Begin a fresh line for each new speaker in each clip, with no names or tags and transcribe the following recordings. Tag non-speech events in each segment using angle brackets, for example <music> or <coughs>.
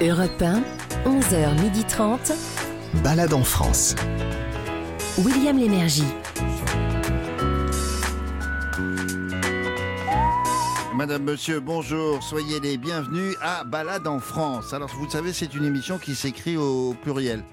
Europe 1, 11h30.
Balade en France.
William Lémergie.
Madame, monsieur, bonjour, soyez les bienvenus à Balade en France. Alors, vous savez, c'est une émission qui s'écrit au pluriel.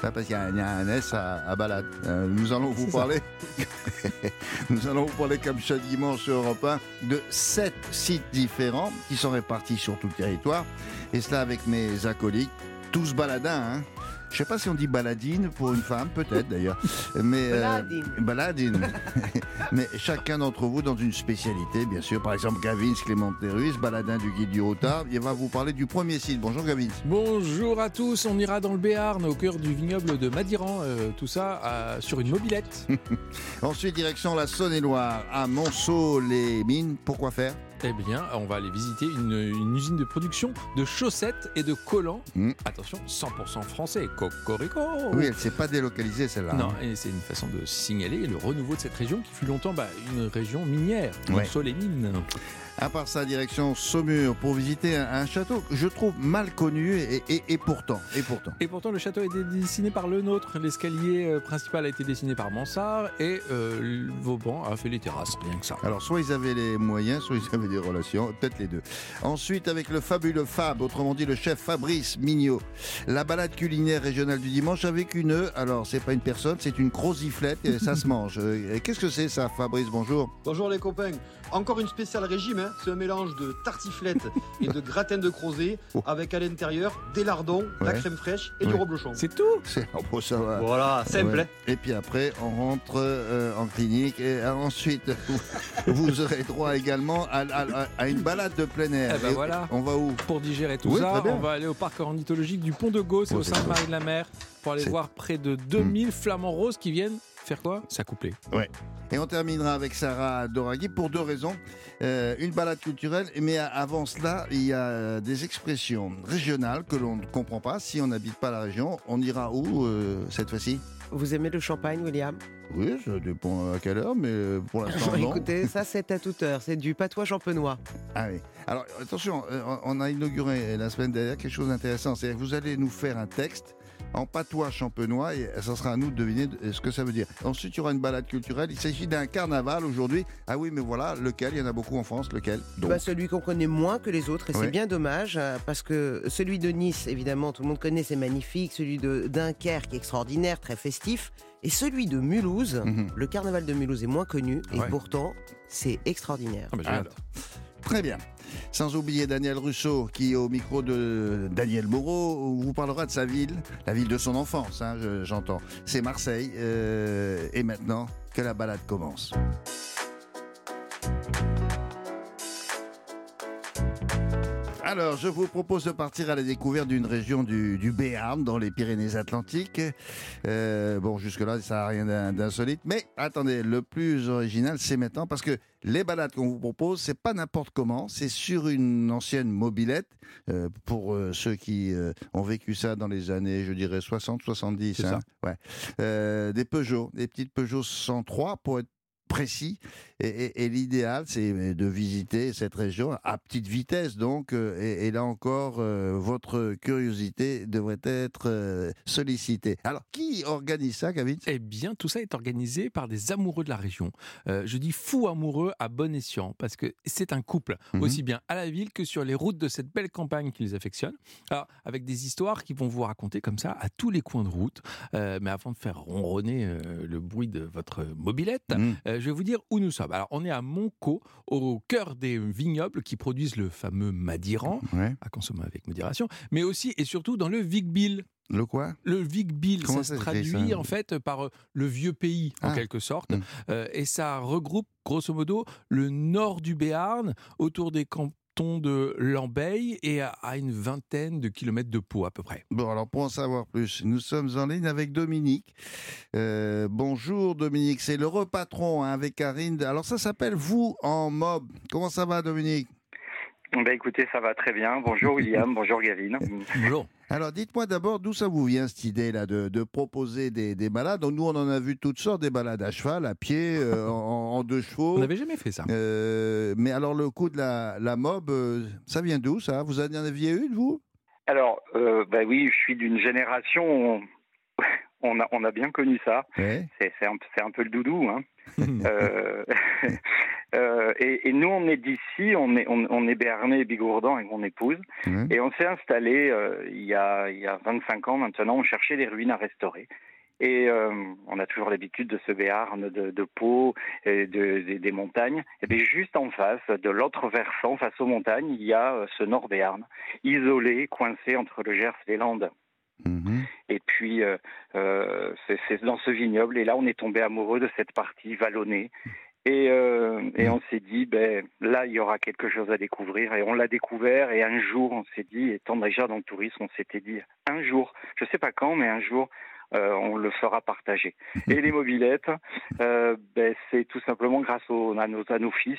Ça, parce qu'il y, a il y a un S à, à balade. Euh, nous allons vous parler, <laughs> nous allons vous parler comme chaque dimanche sur Europe 1 de sept sites différents qui sont répartis sur tout le territoire. Et cela avec mes acolytes, tous baladins. Hein. Je sais pas si on dit baladine pour une femme, peut-être d'ailleurs. Mais euh, baladine. <laughs> Mais chacun d'entre vous dans une spécialité, bien sûr. Par exemple, Gavin Clément baladin du guide du Hautard. Il va vous parler du premier site. Bonjour Gavin.
Bonjour à tous, on ira dans le Béarn, au cœur du vignoble de Madiran, euh, tout ça euh, sur une mobilette. <laughs>
Ensuite, direction la Saône-et-Loire, à Monceau-les-Mines. Pourquoi faire?
Eh bien, on va aller visiter une, une usine de production de chaussettes et de collants.
Mm.
Attention, 100% français, cocorico
Oui, elle s'est pas délocalisée celle-là.
Non,
hein.
et c'est une façon de signaler le renouveau de cette région qui fut longtemps bah, une région minière,
Ouais.
Monceau les mines.
À part ça, direction Saumur pour visiter un, un château que je trouve mal connu et, et- et pourtant, et pourtant.
Et pourtant, le château a été dessiné par le nôtre. L'escalier euh, principal a été dessiné par Mansart et euh, le Vauban a fait les terrasses, rien que ça.
Alors, soit ils avaient les moyens, soit ils avaient des relations, peut-être les deux. Ensuite, avec le fabuleux Fab, autrement dit le chef Fabrice Mignot, la balade culinaire régionale du dimanche avec une, alors c'est pas une personne, c'est une croziflette et ça se <laughs> mange. Euh, Qu'est-ce que c'est ça, Fabrice? Bonjour.
Bonjour les copains. Encore une spéciale régime, hein. c'est un mélange de tartiflette <laughs> et de gratin de crozet
Oh.
avec à l'intérieur des lardons, de la crème fraîche et
Ouais.
du reblochon.
C'est tout <laughs>
C'est oh, bon, ça va.
Voilà, simple.
Ouais.
hein.
Et puis après, on rentre euh, en clinique et euh, ensuite, <laughs> vous, aurez droit également à, à- à une balade de plein air.
Eh ben
Et
voilà.
On va où
Pour digérer tout
Oui,
ça, on va aller au parc ornithologique du Pont de Gauss,
Oh,
au Sainte-Marie-de-la-Mer, pour aller
Hmm.
voir près de 2000 flamants roses qui viennent faire quoi? S'accoupler.
Et on terminera avec Sarah Doraghi pour deux raisons. Euh, une balade culturelle, mais avant cela, il y a des expressions régionales que l'on ne comprend pas. Si on n'habite pas la région, on ira où euh, cette fois-ci?
Vous aimez le champagne, William?
Oui, ça dépend à quelle heure, mais euh, pour <laughs> l'instant, non.
Écoutez, ça c'est à toute heure, c'est du patois champenois.
Ah oui. Alors attention, euh, on a inauguré la semaine dernière quelque chose d'intéressant. C'est que vous allez nous faire un texte en patois champenois et ça sera à nous de deviner de- ce que ça veut dire. Ensuite, il y aura une balade culturelle. Il s'agit d'un carnaval aujourd'hui. Ah oui, mais voilà, lequel? Il y en a beaucoup en France. Lequel? Donc,
Bah, celui qu'on connaît moins que les autres, et c'est bien dommage, euh, parce que celui de Nice, évidemment, tout le monde connaît, c'est magnifique. Celui de Dunkerque, extraordinaire, très festif. Et celui de Mulhouse,
Mhm.
le carnaval de Mulhouse est moins connu, et
Ouais.
pourtant, c'est extraordinaire.
Ah bah.
Très bien. Sans oublier Daniel Russo, qui, au micro de Daniel Moreau, vous parlera de sa ville, la ville de son enfance, hein, je- j'entends. C'est Marseille. euh, et maintenant, que la balade commence. Alors, je vous propose de partir à la découverte d'une région du, du Béarn, dans les Pyrénées-Atlantiques. Euh, bon, jusque-là, ça n'a rien d'in- d'insolite. Mais attendez, le plus original, c'est maintenant, parce que les balades qu'on vous propose, c'est pas n'importe comment. C'est sur une ancienne mobilette. euh, pour euh, ceux qui ont vécu ça dans les années, je dirais 60, 70.
C'est
hein. Ouais. Des Peugeot, des petites Peugeot 103 pour être précis. Et, et- et l'idéal, c'est de visiter cette région à petite vitesse. Donc, euh, et, et là encore, euh, votre curiosité devrait être euh, sollicitée. Alors, qui organise ça, Kevin
Eh bien, tout ça est organisé par des amoureux de la région. Euh, je dis fous amoureux à bon escient, parce que c'est un couple,
Mhm.
aussi bien à la ville que sur les routes de cette belle campagne qui les affectionne. Alors, avec des histoires qui vont vous raconter comme ça à tous les coins de route. Euh, mais avant de faire ronronner euh, le bruit de votre mobilette,
Mhm.
euh, je vais vous dire où nous sommes. Alors, on est à Monco, au cœur des vignobles qui produisent le fameux Madiran,
Ouais.
à consommer avec modération, mais aussi et surtout dans le Vigbil.
Le quoi?
Le Vigbil, ça
ça
se traduit
ça?
en fait par euh, le vieux pays, en
Ah.
quelque sorte.
Mm.
Euh, et ça regroupe grosso modo le nord du Béarn, autour des cantons de Lambeille et à, à une vingtaine de kilomètres de Pau à peu près.
Bon, alors pour en savoir plus, nous sommes en ligne avec Dominique. Euh, bonjour Dominique, c'est le repatron hein, avec Karine. Alors ça s'appelle Vous en Mob. Comment ça va Dominique?
Bah écoutez, ça va très bien. Bonjour William, <laughs> bonjour Gavin.
Bonjour.
Alors dites-moi d'abord d'où ça vous vient cette idée-là de, de proposer des, des balades? Donc, nous on en a vu toutes sortes, des balades à cheval, à pied, euh, en, en deux chevaux.
On n'avait jamais fait ça.
Euh, mais alors le coup de la, la mob, euh, ça vient d'où ça? Vous en aviez une vous?
Alors, euh, bah oui, je suis d'une génération, on a, on a bien connu ça.
Ouais.
C'est un, peu le doudou. Hein. <laughs> Euh, <laughs> euh, et, et nous, on est d'ici, on est, on, on est Béarnais et Bigourdan avec mon épouse.
Ouais.
Et on s'est installé euh, il, y a, il y a 25 ans maintenant, on cherchait des ruines à restaurer. Et on a toujours l'habitude de ce Béarn, de, de Pau, et de, des- des montagnes. Et bien juste en face, de l'autre versant, face aux montagnes, il y a ce Nord Béarn, isolé, coincé entre le Gers et les Landes.
Mhm.
Et puis, euh, euh, c'est dans ce vignoble. Et là, on est tombé amoureux de cette partie vallonnée. Et, euh, et on s'est dit, ben, là, il y aura quelque chose à découvrir. Et on l'a découvert. Et un jour, on s'est dit, étant déjà dans le tourisme, on s'était dit, un jour, je sais pas quand, mais un jour, on le fera partager. <laughs> Et les mobilettes, euh, ben, c'est tout simplement grâce au- à, nos, à nos fils.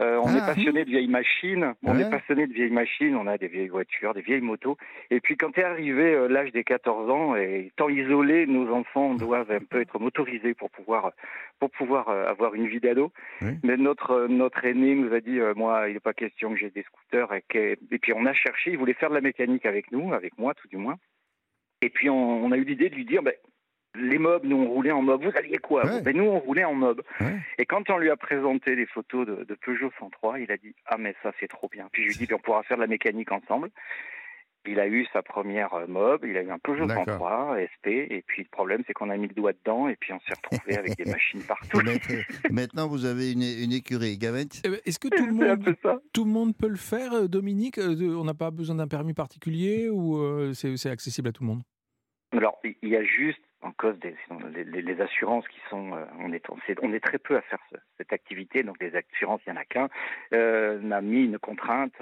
Euh, on
Ah.
est passionné de vieilles machines. On
Ouais.
est passionné de vieilles machines. On a des vieilles voitures, des vieilles motos. Et puis quand est arrivé euh, l'âge des 14 ans, et étant isolés, nos enfants doivent un peu être motorisés pour pouvoir pour pouvoir euh, avoir une vie d'ado.
Oui.
Mais notre euh, notre aîné nous a dit, euh, moi, il n'est pas question que j'ai des scooters. Et, que- et puis on a cherché, il voulait faire de la mécanique avec nous, avec moi tout du moins. Et puis on, on a eu l'idée de lui dire, ben, les mobs, nous on roulait en mob. Vous alliez quoi
Ouais.
ben, Nous on roulait en mob.
Ouais.
Et quand on lui a présenté les photos de, de Peugeot 103, il a dit ah mais ça c'est trop bien. Puis je lui ai dit Puis on pourra faire de la mécanique ensemble. Il a eu sa première euh, mob, il a eu un Peugeot
D'accord.
103 SP, et puis le problème c'est qu'on a mis le doigt dedans et puis on s'est retrouvé avec des <laughs> machines partout.
Maintenant- vous avez une, une écurie. Gavet
Eh ben, Est-ce que tout le, <laughs> monde, tout le monde peut le faire, euh, Dominique Euh, On n'a pas besoin d'un permis particulier ou euh, c'est accessible à tout le monde?
Alors il y a juste en cause des les, assurances qui sont euh, on est très peu à faire ce- cette activité donc les assurances il y en a qu'un euh, on a mis une contrainte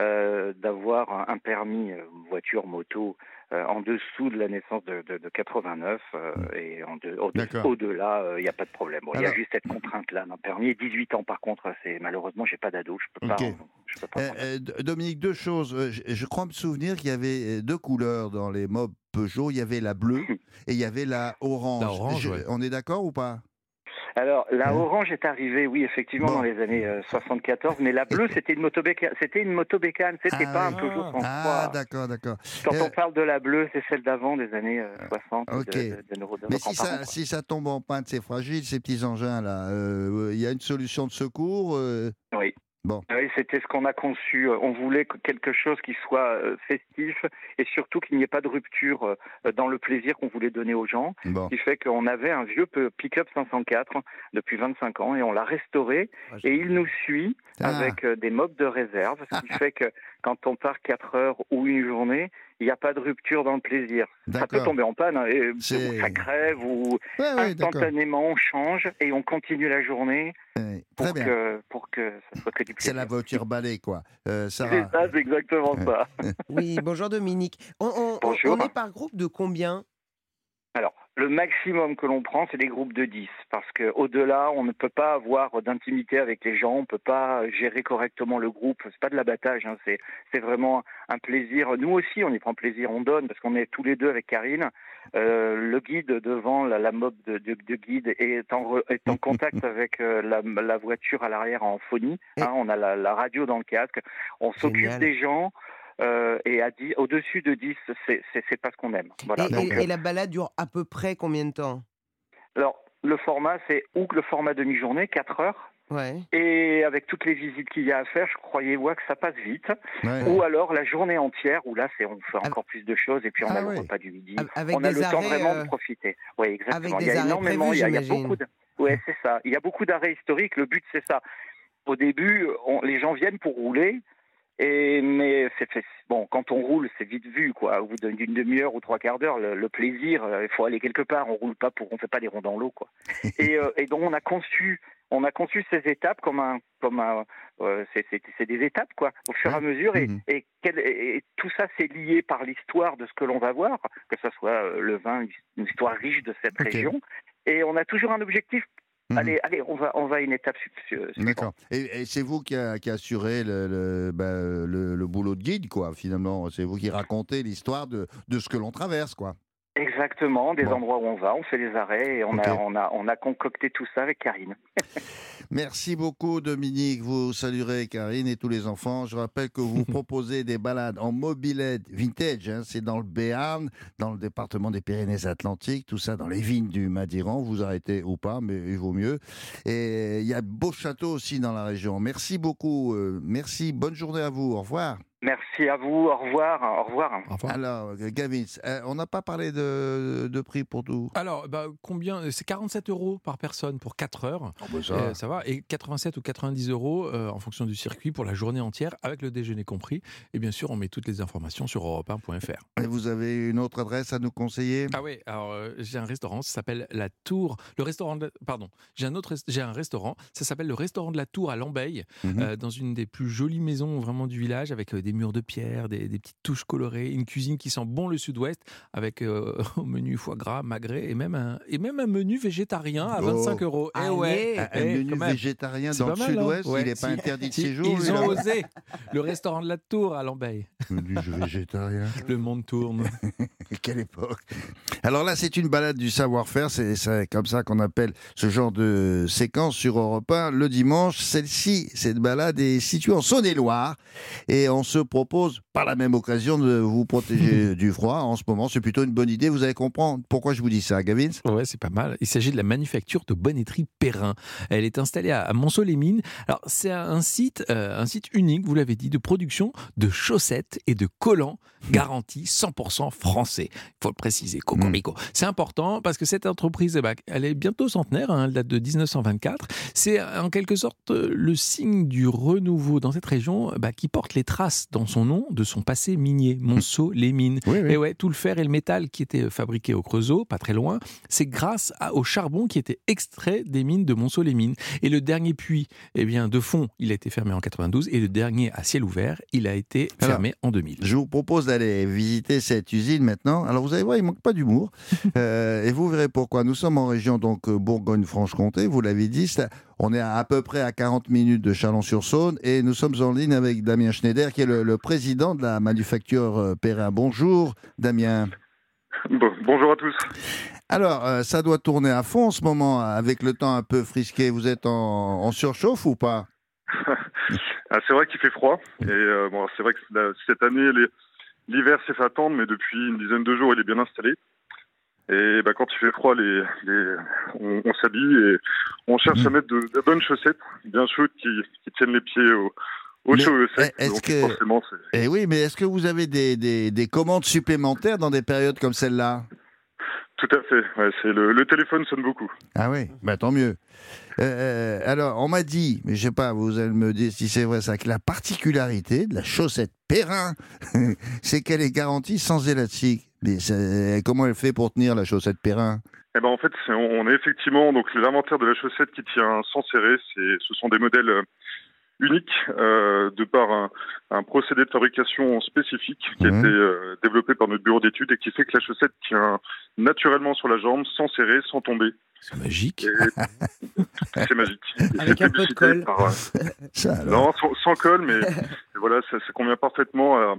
euh, d'avoir un, permis euh, voiture moto euh, en dessous de la naissance de, de, de 89 euh, et en de, au-
D'accord.
au-delà euh, il n'y a pas de problème bon, il y a juste cette contrainte là d'un permis et 18 ans par contre c'est malheureusement j'ai pas d'ado je peux pas je peux pas
Euh, euh, D- Dominique, deux choses. Euh, Je, je crois me souvenir qu'il y avait deux couleurs dans les mobs Peugeot. Il y avait la bleue <laughs> et il y avait la orange.
La orange,
Je-
ouais.
On est d'accord ou pas?
Alors, la
Hein
orange est arrivée, oui, effectivement,
Bon.
dans les années euh, 74, mais la bleue, c'était une motobécane. C'était une motobécane, c'était
Ah
pas
oui.
un Peugeot 103.
Ah, d'accord, d'accord.
Quand
Euh,
on parle de la bleue, c'est celle d'avant, des années euh, 60, de-
ok.
de, de, nos, de
Mais si ça, si ça tombe en panne, c'est fragile, ces petits engins-là. Euh, Il y a une solution de secours euh,
Oui.
Bon.
Oui, c'était ce qu'on a conçu. On voulait que quelque chose qui soit euh, festif et surtout qu'il n'y ait pas de rupture euh, dans le plaisir qu'on voulait donner aux gens.
Bon.
Ce qui fait qu'on avait un vieux pick-up 504 depuis 25 ans et on l'a restauré
Ah,
et il nous suit
Ah.
avec euh, des mobs de réserve, ce qui <laughs> fait que quand on part 4 heures ou une journée, il n'y a pas de rupture dans le plaisir. Ça peut tomber en panne, hein, et
C'est-
ça crève ou
Ouais, ouais, d'accord.
instantanément on change et on continue la journée
Ouais,
pour
Très bien.
que, pour que ça soit que du
C'est
plaisir.
la voiture balai, quoi. Euh,
C'est
Sarah.
ça, c'est exactement ça. <laughs>
Oui, bonjour Dominique. On, on-
Bonjour.
on est par groupe de combien
Alors, le maximum que l'on prend, c'est des groupes de 10, parce que au-delà, on ne peut pas avoir d'intimité avec les gens, on ne peut pas gérer correctement le groupe. C'est pas de l'abattage, hein, c'est c'est vraiment un plaisir. Nous aussi, on y prend plaisir, on donne, parce qu'on est tous les deux avec Karine. Euh, le guide devant, la, la mob de, de- de guide est en, re- est en contact <laughs> avec euh, la, la voiture à l'arrière en phonie. hein, on a la, la radio dans le casque. On s'occupe des gens. Euh, et à 10, au-dessus de 10, c'est c'est- c'est pas ce qu'on aime. Voilà.
et,
Donc,
et-
euh,
et la balade dure à peu près combien de temps?
Alors, le format, c'est ou le format demi-journée, 4 heures,
Ouais.
et avec toutes les visites qu'il y a à faire, je croyais moi que ça passe vite.
Ouais.
Ou alors la journée entière, où là, c'est on fait encore plus de choses, et puis on
Ah
a le
ouais.
repas du midi.
Av- Avec
on a le temps vraiment
euh,
de profiter. Oui, exactement.
avec
il y a énormément,
prévus,
il y a, il y a
j'imagine.
beaucoup de... Ouais, c'est ça. Il y a beaucoup d'arrêts historiques. Le but, c'est ça. Au début, on- les gens viennent pour rouler. Et mais c'est bon quand on roule c'est vite vu quoi. Au bout d'une demi-heure ou trois quarts d'heure le, le plaisir euh, il faut aller quelque part on roule pas pour on fait pas des ronds dans l'eau quoi. <laughs> Et, euh, et donc on a conçu on a conçu ces étapes comme un comme un euh, c'est des étapes quoi au fur et à mesure. Et,
Mhm.
et, quel- et- et tout ça c'est lié par l'histoire de ce que l'on va voir que ce soit le vin une histoire riche de cette région. Et on a toujours un objectif
Mhm.
allez allez on va on va à une étape su- su- suivante.
D'accord. Et, et c'est vous qui, a- qui assurez le, le, bah, le- le boulot de guide, quoi, finalement. C'est vous qui racontez l'histoire de, de ce que l'on traverse, quoi.
Exactement, des
Bon.
endroits où on va, on fait les arrêts et on, a, on, a, on a concocté tout ça avec Karine. <laughs>
Merci beaucoup Dominique, vous saluerez Karine et tous les enfants. Je rappelle que vous <laughs> proposez des balades en mobilette vintage, hein, c'est dans le Béarn, dans le département des Pyrénées-Atlantiques, tout ça dans les vignes du Madiran, vous arrêtez ou pas, mais il vaut mieux. Et il y a de beaux châteaux aussi dans la région. Merci beaucoup, euh, merci, bonne journée à vous, au revoir.
Merci à vous, au revoir, au revoir.
Au revoir.
Alors euh, Gavin, euh, on n'a pas parlé de, de prix pour tout.
Alors, bah, combien C'est 47 euros par personne pour 4 heures.
ça.
Euh, ça va. Et 87 ou 90 euros euh, en fonction du circuit pour la journée entière, avec le déjeuner compris. Et bien sûr, on met toutes les informations sur europe1.fr.
Et vous avez une autre adresse à nous conseiller?
Ah oui, alors euh, j'ai un restaurant, ça s'appelle La Tour. Le restaurant, de la- pardon, j'ai un autre, j'ai un restaurant, ça s'appelle le restaurant de la Tour à Lambeille,
Mhm.
euh, dans une des plus jolies maisons vraiment du village, avec euh, des murs de pierre, des, des petites touches colorées, une cuisine qui sent bon le sud-ouest, avec euh, <laughs> au menu foie gras, magret et même un, et même un menu végétarien à
Oh.
25 euros. Eh ouais.
Un,
eh,
menu végétarien dans le
hein
sud-ouest,
Ouais,
il n'est pas interdit de séjour.
Ils ont osé. Le restaurant de la Tour à Lambeille.
Menu végétarien. <laughs>
Le monde tourne. <laughs>
Quelle époque Alors là, c'est une balade du savoir-faire. C'est c'est comme ça qu'on appelle ce genre de séquence sur Europe 1 le dimanche. Celle-ci, cette balade est située en Saône-et-Loire. Et on se propose, par la même occasion, de vous protéger <laughs> du froid. En ce moment, c'est plutôt une bonne idée. Vous allez comprendre pourquoi je vous dis ça, Gavin.
Ouais, c'est pas mal. Il s'agit de la manufacture de bonneterie Perrin. Elle est installée à Monceau-les-Mines. Alors, c'est un site, euh, un site unique, vous l'avez dit, de production de chaussettes et de collants garantis 100% français. Il faut le préciser, Cocorico. C'est important parce que cette entreprise, eh ben, elle est bientôt centenaire, hein, elle date de 1924. C'est en quelque sorte le signe du renouveau dans cette région bah, qui porte les traces dans son nom de son passé minier, Monceau-les-Mines.
Oui,
Et ouais, tout le fer et le métal qui étaient fabriqués au Creusot, pas très loin, c'est grâce à- au charbon qui était extrait des mines de Monceau-les-Mines. Et le dernier puits, eh bien, de fond, il a été fermé en 92 et le dernier à ciel ouvert, il a été
Alors,
fermé en 2000.
Je vous propose d'aller visiter cette usine maintenant. Alors vous allez voir, il manque pas d'humour. <laughs> Euh, et vous verrez pourquoi. Nous sommes en région donc euh, Bourgogne-Franche-Comté, vous l'avez dit. c'est- On est à, à peu près à 40 minutes de Chalon-sur-Saône et nous sommes en ligne avec Damien Schneider qui est le, le président de la manufacture euh, Perrin. Bonjour Damien.
Bon- bonjour à tous.
Alors euh, ça doit tourner à fond en ce moment avec le temps un peu frisqué. Vous êtes en, en surchauffe ou pas? <laughs>
Ah, c'est vrai qu'il fait froid. Et euh, bon, c'est vrai que la- cette année, l'hiver s'est fait attendre, mais depuis une dizaine de jours, il est bien installé. Et bah, quand il fait froid, les, les- on, on s'habille et on cherche
Mhm.
à mettre de, de bonnes chaussettes, bien chaudes, qui, qui tiennent les pieds au, chaud sec.
est-ce que- Eh oui, mais est-ce que vous avez des, des- des commandes supplémentaires dans des périodes comme celle-là?
Tout à fait. Ouais, c'est le, le téléphone sonne beaucoup.
Ah oui, bah, tant mieux. Euh, euh, alors, on m'a dit, mais je sais pas, vous allez me dire si c'est vrai ça, que la particularité de la chaussette Perrin, <laughs> c'est qu'elle est garantie sans élastique. Mais comment elle fait pour tenir la chaussette Perrin?
Eh ben en fait, on est effectivement donc l'inventaire de la chaussette qui tient sans serrer. C'est, ce sont des modèles euh, uniques euh, de par un, un procédé de fabrication spécifique qui a été euh, développé par notre bureau d'études et qui fait que la chaussette tient naturellement sur la jambe, sans serrer, sans tomber.
C'est magique. <laughs>
C'est magique.
Avec
c'est
un peu de
publicité
colle.
par, euh,
Ça,
non, sans, sans colle, mais mais <laughs> voilà, ça, ça convient parfaitement à,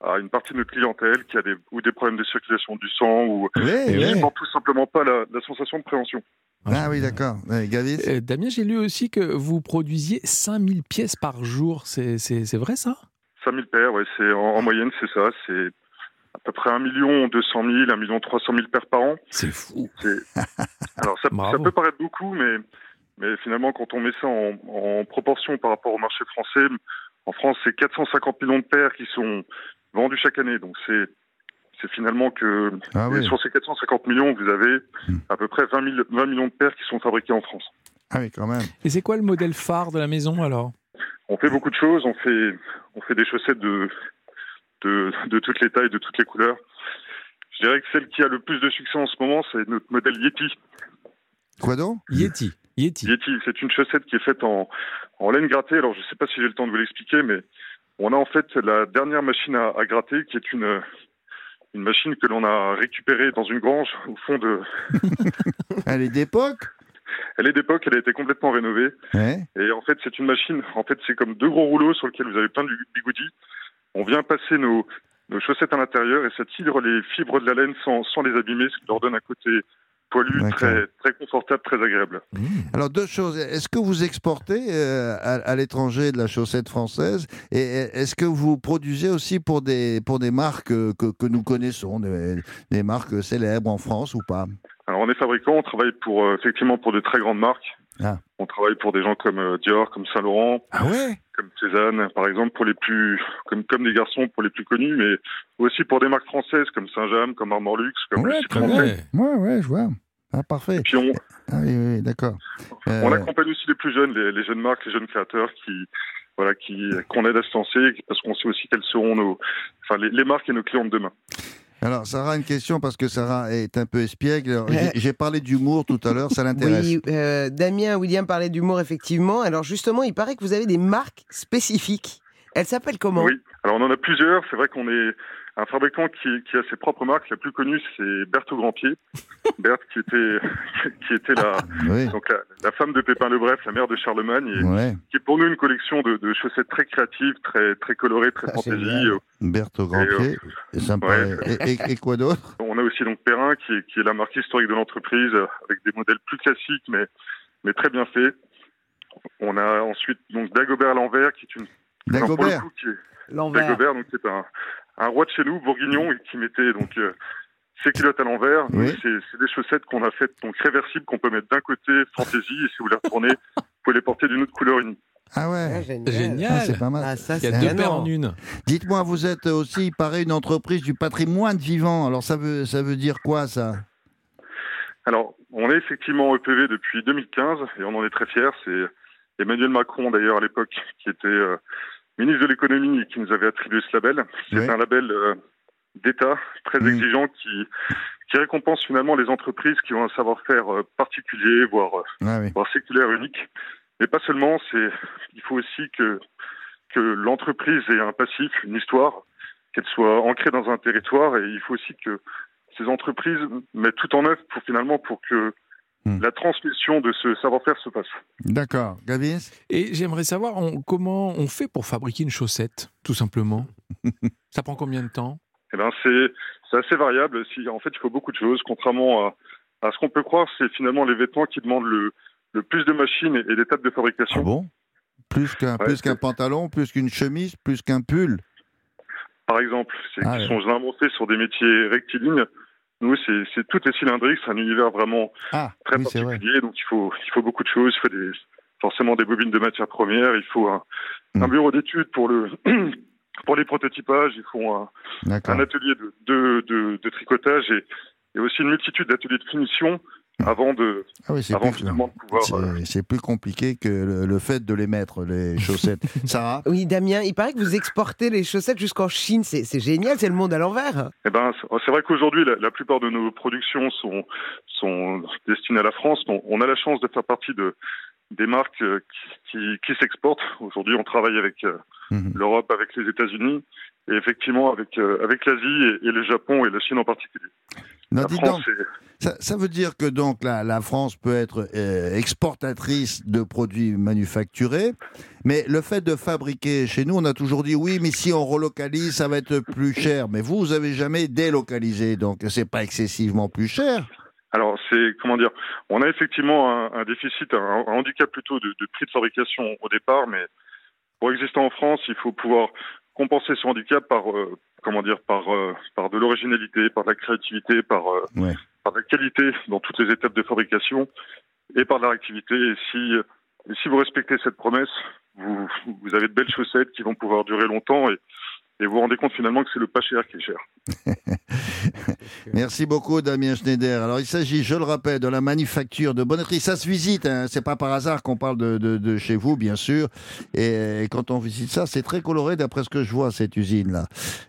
à une partie de notre clientèle qui a des, ou des problèmes de circulation du sang ou
Oui,
qui
oui.
supporte tout simplement pas la, la sensation de préhension.
Ah oui, d'accord. Ouais, Gavis
Euh, Damien, j'ai lu aussi que vous produisiez 5000 pièces par jour. C'est c'est- c'est vrai ça?
5000 paires, ouais, c'est en, en moyenne, c'est ça. C'est à peu près 1 million 200 000, 1 million 300 000 paires par an.
C'est fou. <laughs>
Alors ça, peut paraître beaucoup, mais, mais finalement, quand on met ça en, en proportion par rapport au marché français, en France, c'est 450 millions de paires qui sont vendues chaque année. Donc c'est c'est finalement que
Ah oui.
sur ces 450 millions, vous avez
Hmm.
à peu près 20, 000 20 millions de paires qui sont fabriquées en France.
Ah oui, quand même.
Et c'est quoi le modèle phare de la maison alors?
On fait beaucoup de choses. On fait, on fait des chaussettes de, de, de toutes les tailles, de toutes les couleurs. Je dirais que celle qui a le plus de succès en ce moment, c'est notre modèle Yeti.
Quoi donc?
Yeti. Yeti.
Yeti, c'est une chaussette qui est faite en, en laine grattée. Alors, je ne sais pas si j'ai le temps de vous l'expliquer, mais on a en fait la dernière machine à, à gratter, qui est une, une machine que l'on a récupérée dans une grange au fond de. <laughs>
Elle est d'époque?
Elle est d'époque, elle a été complètement rénovée.
Ouais.
Et en fait, c'est une machine, en fait, c'est comme deux gros rouleaux sur lesquels vous avez plein de bigoudis. On vient passer nos, nos chaussettes à l'intérieur et ça tire les fibres de la laine sans, sans les abîmer, ce qui leur donne un côté poilu, très, très confortable, très agréable.
Alors deux choses. Est-ce que vous exportez euh, à, à l'étranger de la chaussette française et est-ce que vous produisez aussi pour des pour des marques euh, que, que nous connaissons, des, des marques célèbres en France ou pas?
Alors on est fabricant, on travaille pour euh, effectivement pour de très grandes marques.
Ah.
On travaille pour des gens comme euh, Dior, comme Saint Laurent,
Ah ouais?
Comme Cézanne, par exemple, pour les plus comme comme des garçons pour les plus connus, mais aussi pour des marques françaises comme Saint-James, comme Armor Luxe, comme
Ouais, très bien. Ouais, ouais, je vois. Ah, parfait.
Et puis on,
Ah oui, oui, d'accord. Euh,
On accompagne aussi les plus jeunes, les, les jeunes marques, les jeunes créateurs qui, voilà, qui, qu'on aide à se lancer parce qu'on sait aussi quelles seront nos, enfin, les, les marques et nos clients de demain.
Alors, Sarah, une question parce que Sarah est un peu espiègle. <laughs> J'ai parlé d'humour tout à l'heure, ça l'intéresse.
Oui, euh, Damien, William parlait d'humour, effectivement. Alors justement, il paraît que vous avez des marques spécifiques. Elles s'appellent comment?
Oui. Alors on en a plusieurs. C'est vrai qu'on est un fabricant qui, qui a ses propres marques. La plus connue, c'est Berthe au Grand Pied. <laughs> Berthe qui était, <laughs> qui était la,
Oui,
donc la, la femme de Pépin le Bref, la mère de Charlemagne, et
ouais.
qui est pour nous une collection de, de chaussettes très créatives, très, très colorées, très
Ah,
fantaisie.
génial.
Berthe au grand
Et, euh.
Et
ouais.
et, et- et quoi d'autre? <laughs>
On a aussi donc Perrin qui est, qui est la marque historique de l'entreprise euh, avec des modèles plus classiques mais, mais très bien faits. On a ensuite donc Dagobert à l'envers qui est une
Dagobert
coup, qui est-
L'envers.
Dagobert donc c'est un, un roi de chez nous bourguignon et qui mettait donc euh, ses culottes à l'envers.
Oui.
C'est des chaussettes qu'on a faites donc réversibles qu'on peut mettre d'un côté fantaisie et si vous les retournez, vous pouvez les porter d'une autre couleur unie.
Ah ouais
Ah, génial.
Génial.
Ah, c'est pas mal.
Ah, ça,
Il y a
c'est
deux paires en une.
Dites-moi, vous êtes aussi, il paraît, une entreprise du patrimoine vivant. Alors, ça veut, ça veut dire quoi, ça?
Alors, on est effectivement EPV depuis 2015 et on en est très fiers. C'est Emmanuel Macron, d'ailleurs, à l'époque, qui était euh, ministre de l'économie qui nous avait attribué ce label. C'est
Oui.
un label euh, d'État très
Mm.
exigeant qui, qui récompense finalement les entreprises qui ont un savoir-faire euh, particulier, voire, euh,
Ah oui.
voire séculaire unique. Mais pas seulement, c'est il faut aussi que, que l'entreprise ait un passif, une histoire, qu'elle soit ancrée dans un territoire et il faut aussi que ces entreprises mettent tout en œuvre pour finalement pour que
Hmm.
la transmission de ce savoir-faire se passe.
D'accord. Gavin
Et j'aimerais savoir on- comment on fait pour fabriquer une chaussette, tout simplement? <laughs> Ça prend combien de temps?
Eh ben c'est c'est assez variable. Si en fait il faut beaucoup de choses, contrairement à, à ce qu'on peut croire, c'est finalement les vêtements qui demandent le, le plus de machines et, et d'étapes de
Ah
fabrication.
bon? Plus qu'un
Ouais,
plus qu'un pantalon, plus qu'une chemise, plus qu'un pull?
Par exemple, c'est
Ah
qui
ouais.
sont généralement faits sur des métiers rectilignes. Nous, c'est c'est tout est cylindrique, c'est un univers vraiment
Ah,
très
oui,
particulier. Donc il faut il faut beaucoup de choses. Il faut des forcément des bobines de matières premières. Il faut un,
Hmm.
un bureau d'études pour le <clears throat> pour les prototypages. Il faut un, un atelier de, de, de, de tricotage et, et aussi une multitude d'ateliers de finition avant de
Ah oui, c'est
avant
plus,
finalement de pouvoir. euh,
c'est- plus compliqué que le, le fait de les mettre, les <laughs> chaussettes. Sarah
Oui, Damien, il paraît que vous exportez les chaussettes jusqu'en Chine. C'est génial, c'est le monde à l'envers.
Eh ben, c'est c'est vrai qu'aujourd'hui, la, la plupart de nos productions sont, sont destinées à la France. On, on a la chance de faire partie de, des marques euh, qui, qui, qui s'exportent. Aujourd'hui, on travaille avec euh,
Mhm.
l'Europe, avec les États-Unis et effectivement avec, euh, avec l'Asie et, et le Japon et la Chine en particulier.
Non, dis donc, ça, ça veut dire que donc la, la France peut être euh, exportatrice de produits manufacturés, mais le fait de fabriquer chez nous, on a toujours dit oui, mais si on relocalise, ça va être plus cher. Mais vous, vous avez jamais délocalisé, donc c'est pas excessivement plus cher.
Alors, c'est comment dire On a effectivement un, un déficit, un, un handicap plutôt de, de prix de fabrication au départ, mais pour exister en France, il faut pouvoir compenser ce handicap par euh, comment dire par euh, par de l'originalité, par de la créativité, par euh,
Ouais.
par de la qualité dans toutes les étapes de fabrication et par de la réactivité. Et si et si vous respectez cette promesse, vous vous avez de belles chaussettes qui vont pouvoir durer longtemps et et vous vous rendez compte finalement que c'est le pas cher qui est cher. <laughs>
Merci beaucoup, Damien Schneider. Alors, il s'agit, je le rappelle, de la manufacture de bonnetterie. Ça se visite, hein. c'est pas par hasard qu'on parle de, de- de chez vous, bien sûr. Et, quand on visite ça, c'est très coloré d'après ce que je vois, cette usine-là.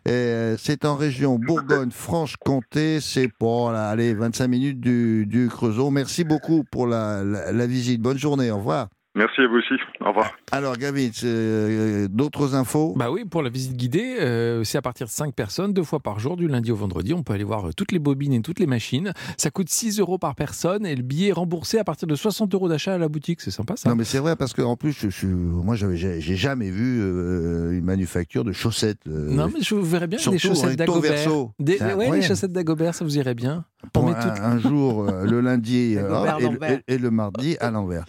Euh, C'est en région Bourgogne-Franche-Comté. C'est pour, là, allez, 25 minutes du, du Creusot. Merci beaucoup pour la, la- la visite. Bonne journée. Au revoir.
Merci à vous aussi. Au revoir.
Alors, Gavin, euh, d'autres infos?
Bah oui, pour la visite guidée, euh, c'est à partir de 5 personnes, deux fois par jour, du lundi au vendredi. On peut aller voir euh, toutes les bobines et toutes les machines. Ça coûte 6 euros par personne et le billet est remboursé à partir de 60 euros d'achat à la boutique. C'est sympa ça
Non, mais c'est vrai parce qu'en plus, je, suis, moi, j'ai jamais vu euh, une manufacture de chaussettes. euh,
Non, mais je vous verrais bien des
surtout
chaussettes
recto
d'Agobert.
verso.
Des, ouais, les chaussettes d'Agobert, ça vous irait bien.
Un, jour, euh, le lundi <laughs> euh, et, le-
l'envers.
et- et le mardi à l'envers.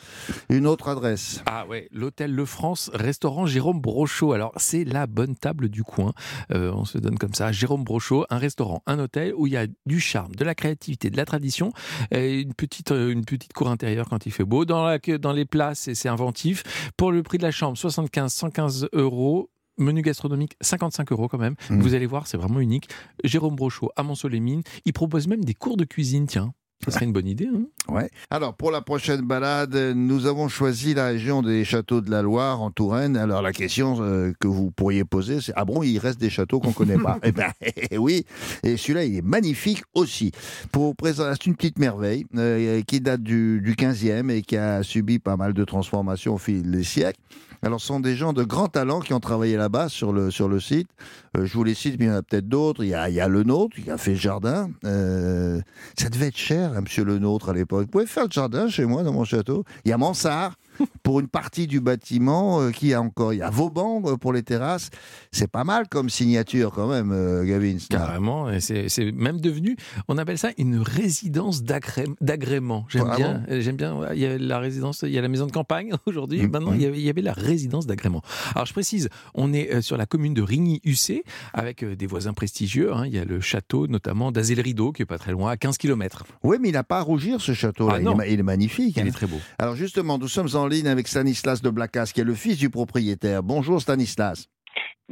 Une autre adresse.
Ah ouais, l'hôtel Le France, restaurant Jérôme Brochot. Alors c'est la bonne table du coin. Euh, on se donne comme ça. Jérôme Brochot, un restaurant, un hôtel où il y a du charme, de la créativité, de la tradition, et une petite euh, une petite cour intérieure quand il fait beau. Dans la dans les plats, c'est c'est inventif. Pour le prix de la chambre, 75, 115 euros. Menu gastronomique, 55 euros quand même.
Mhm.
Vous allez voir, c'est vraiment unique. Jérôme Brochot, à Monceau-les-Mines, il propose même des cours de cuisine, tiens. Ça serait une bonne idée. Hein
Ouais. Alors, pour la prochaine balade, nous avons choisi la région des châteaux de la Loire, en Touraine. Alors, la question euh, que vous pourriez poser, c'est Ah bon, il reste des châteaux qu'on ne connaît pas? <laughs> Eh bien, oui. Et celui-là, il est magnifique aussi. Pour vous présenter, c'est une petite merveille euh, qui date du, du 15e et qui a subi pas mal de transformations au fil des siècles. Alors, ce sont des gens de grand talent qui ont travaillé là-bas sur le, sur le site. Euh, je vous les cite, mais il y en a peut-être d'autres. Il y a, il y a Le Nôtre qui a fait le jardin. Ça devait être cher, monsieur Le Nôtre, à l'époque. Vous pouvez faire le jardin chez moi, dans mon château. Il y a Mansart pour une partie du bâtiment. euh, qui a encore Il y a Vauban euh, pour les terrasses. C'est pas mal comme signature, quand même, euh, Gavin.
Carrément, c'est même devenu, on appelle ça une résidence d'agré- d'agrément. J'aime
Ah
bien, j'aime bien. Il y a la résidence, il y a la maison de campagne <laughs> aujourd'hui.
Mm,
Maintenant, il y, avait, la résidence d'agrément. Alors je précise, on est sur la commune de Rigny-Hussé avec des voisins prestigieux. hein. Il y a le château notamment d'Azay-le-Rideau qui est pas très loin, à 15 km.
Oui, mais il n'a pas à rougir, ce château-là.
Ah,
est il est magnifique.
Il
hein.
est très beau.
Alors, justement, nous sommes en ligne avec Stanislas de Blacas, qui est le fils du propriétaire. Bonjour, Stanislas.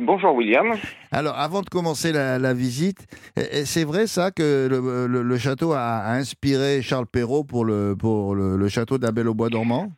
Bonjour William.
Alors, avant de commencer la, la visite, eh, eh, c'est vrai ça que le, le- le château a, a inspiré Charles Perrault pour le, pour le, le château d'Abel au Bois dormant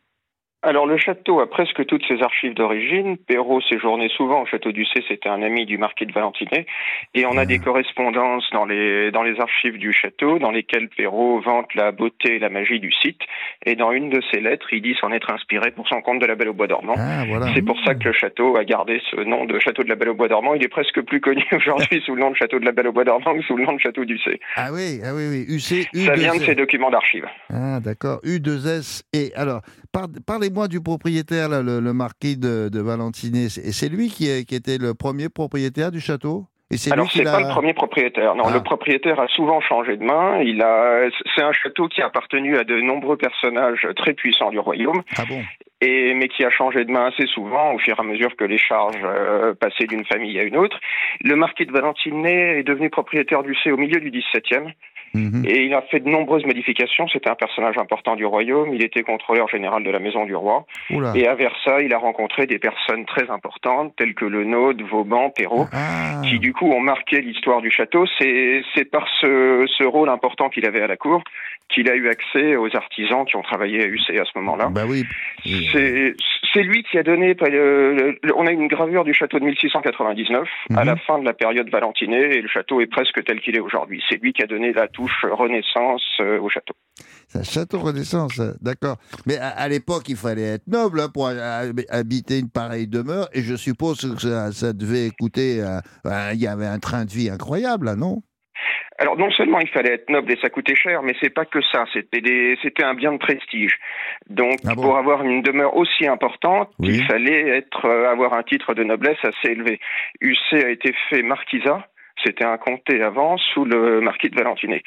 Alors le château a presque toutes ses archives d'origine. Perrault séjournait souvent au château du C, c'était un ami du marquis de Valentinet. Et on a des correspondances dans les, dans les archives du château dans lesquelles Perrault vante la beauté et la magie du site. Et dans une de ses lettres, il dit s'en être inspiré pour son compte de la Belle au Bois dormant.
Ah, voilà.
C'est pour ça que le château a gardé ce nom de château de la Belle au Bois dormant. Il est presque plus connu <laughs> aujourd'hui sous le nom de château de la Belle au Bois dormant que sous le nom de château du C.
Ah oui, ah oui, oui. UC,
Ça vient de
U2S.
ces documents d'archives.
Ah, d'accord. U2S. Et alors, par- parlez-moi du propriétaire, là, le, le marquis de, de Valentinet. C'est c'est lui qui, est- qui était le premier propriétaire du château? Et
Alors c'est pas le premier propriétaire. Non,
Ah.
le propriétaire a souvent changé de main. Il a, c'est un château qui a appartenu à de nombreux personnages très puissants du royaume,
Ah bon?
Et mais qui a changé de main assez souvent au fur et à mesure que les charges euh, passaient d'une famille à une autre. Le marquis de Valentinet est devenu propriétaire du C au milieu du XVIIe,
Mhm.
et il a fait de nombreuses modifications. C'était un personnage important du royaume. Il était contrôleur général de la maison du roi.
Oula.
Et à Versailles, il a rencontré des personnes très importantes, telles que le Nôtre, Vauban, Perrault
Ah.
qui du coup ont marqué l'histoire du château. C'est c'est par ce, ce rôle important qu'il avait à la cour qu'il a eu accès aux artisans qui ont travaillé à UC à ce moment-là.
Bah oui.
C'est lui qui a donné. euh, le- on a une gravure du château de 1699 à
Mhm.
la fin de la période Valentinet et le château est presque tel qu'il est aujourd'hui. C'est lui qui a donné la touche Renaissance euh, au château.
C'est un château Renaissance, ça. d'accord. Mais à, à l'époque, il fallait être noble hein, pour ha- habiter une pareille demeure, et je suppose que ça, ça devait coûter. euh, Il y avait un train de vie incroyable, là, non?
Alors non seulement il fallait être noble et ça coûtait cher, mais c'est pas que ça. C'était des, c'était un bien de prestige. Donc
Ah bon
pour avoir une demeure aussi importante,
Oui.
il fallait être euh, avoir un titre de noblesse assez élevé. UC a été fait marquisat. C'était un comté avant sous le marquis de Valentinet.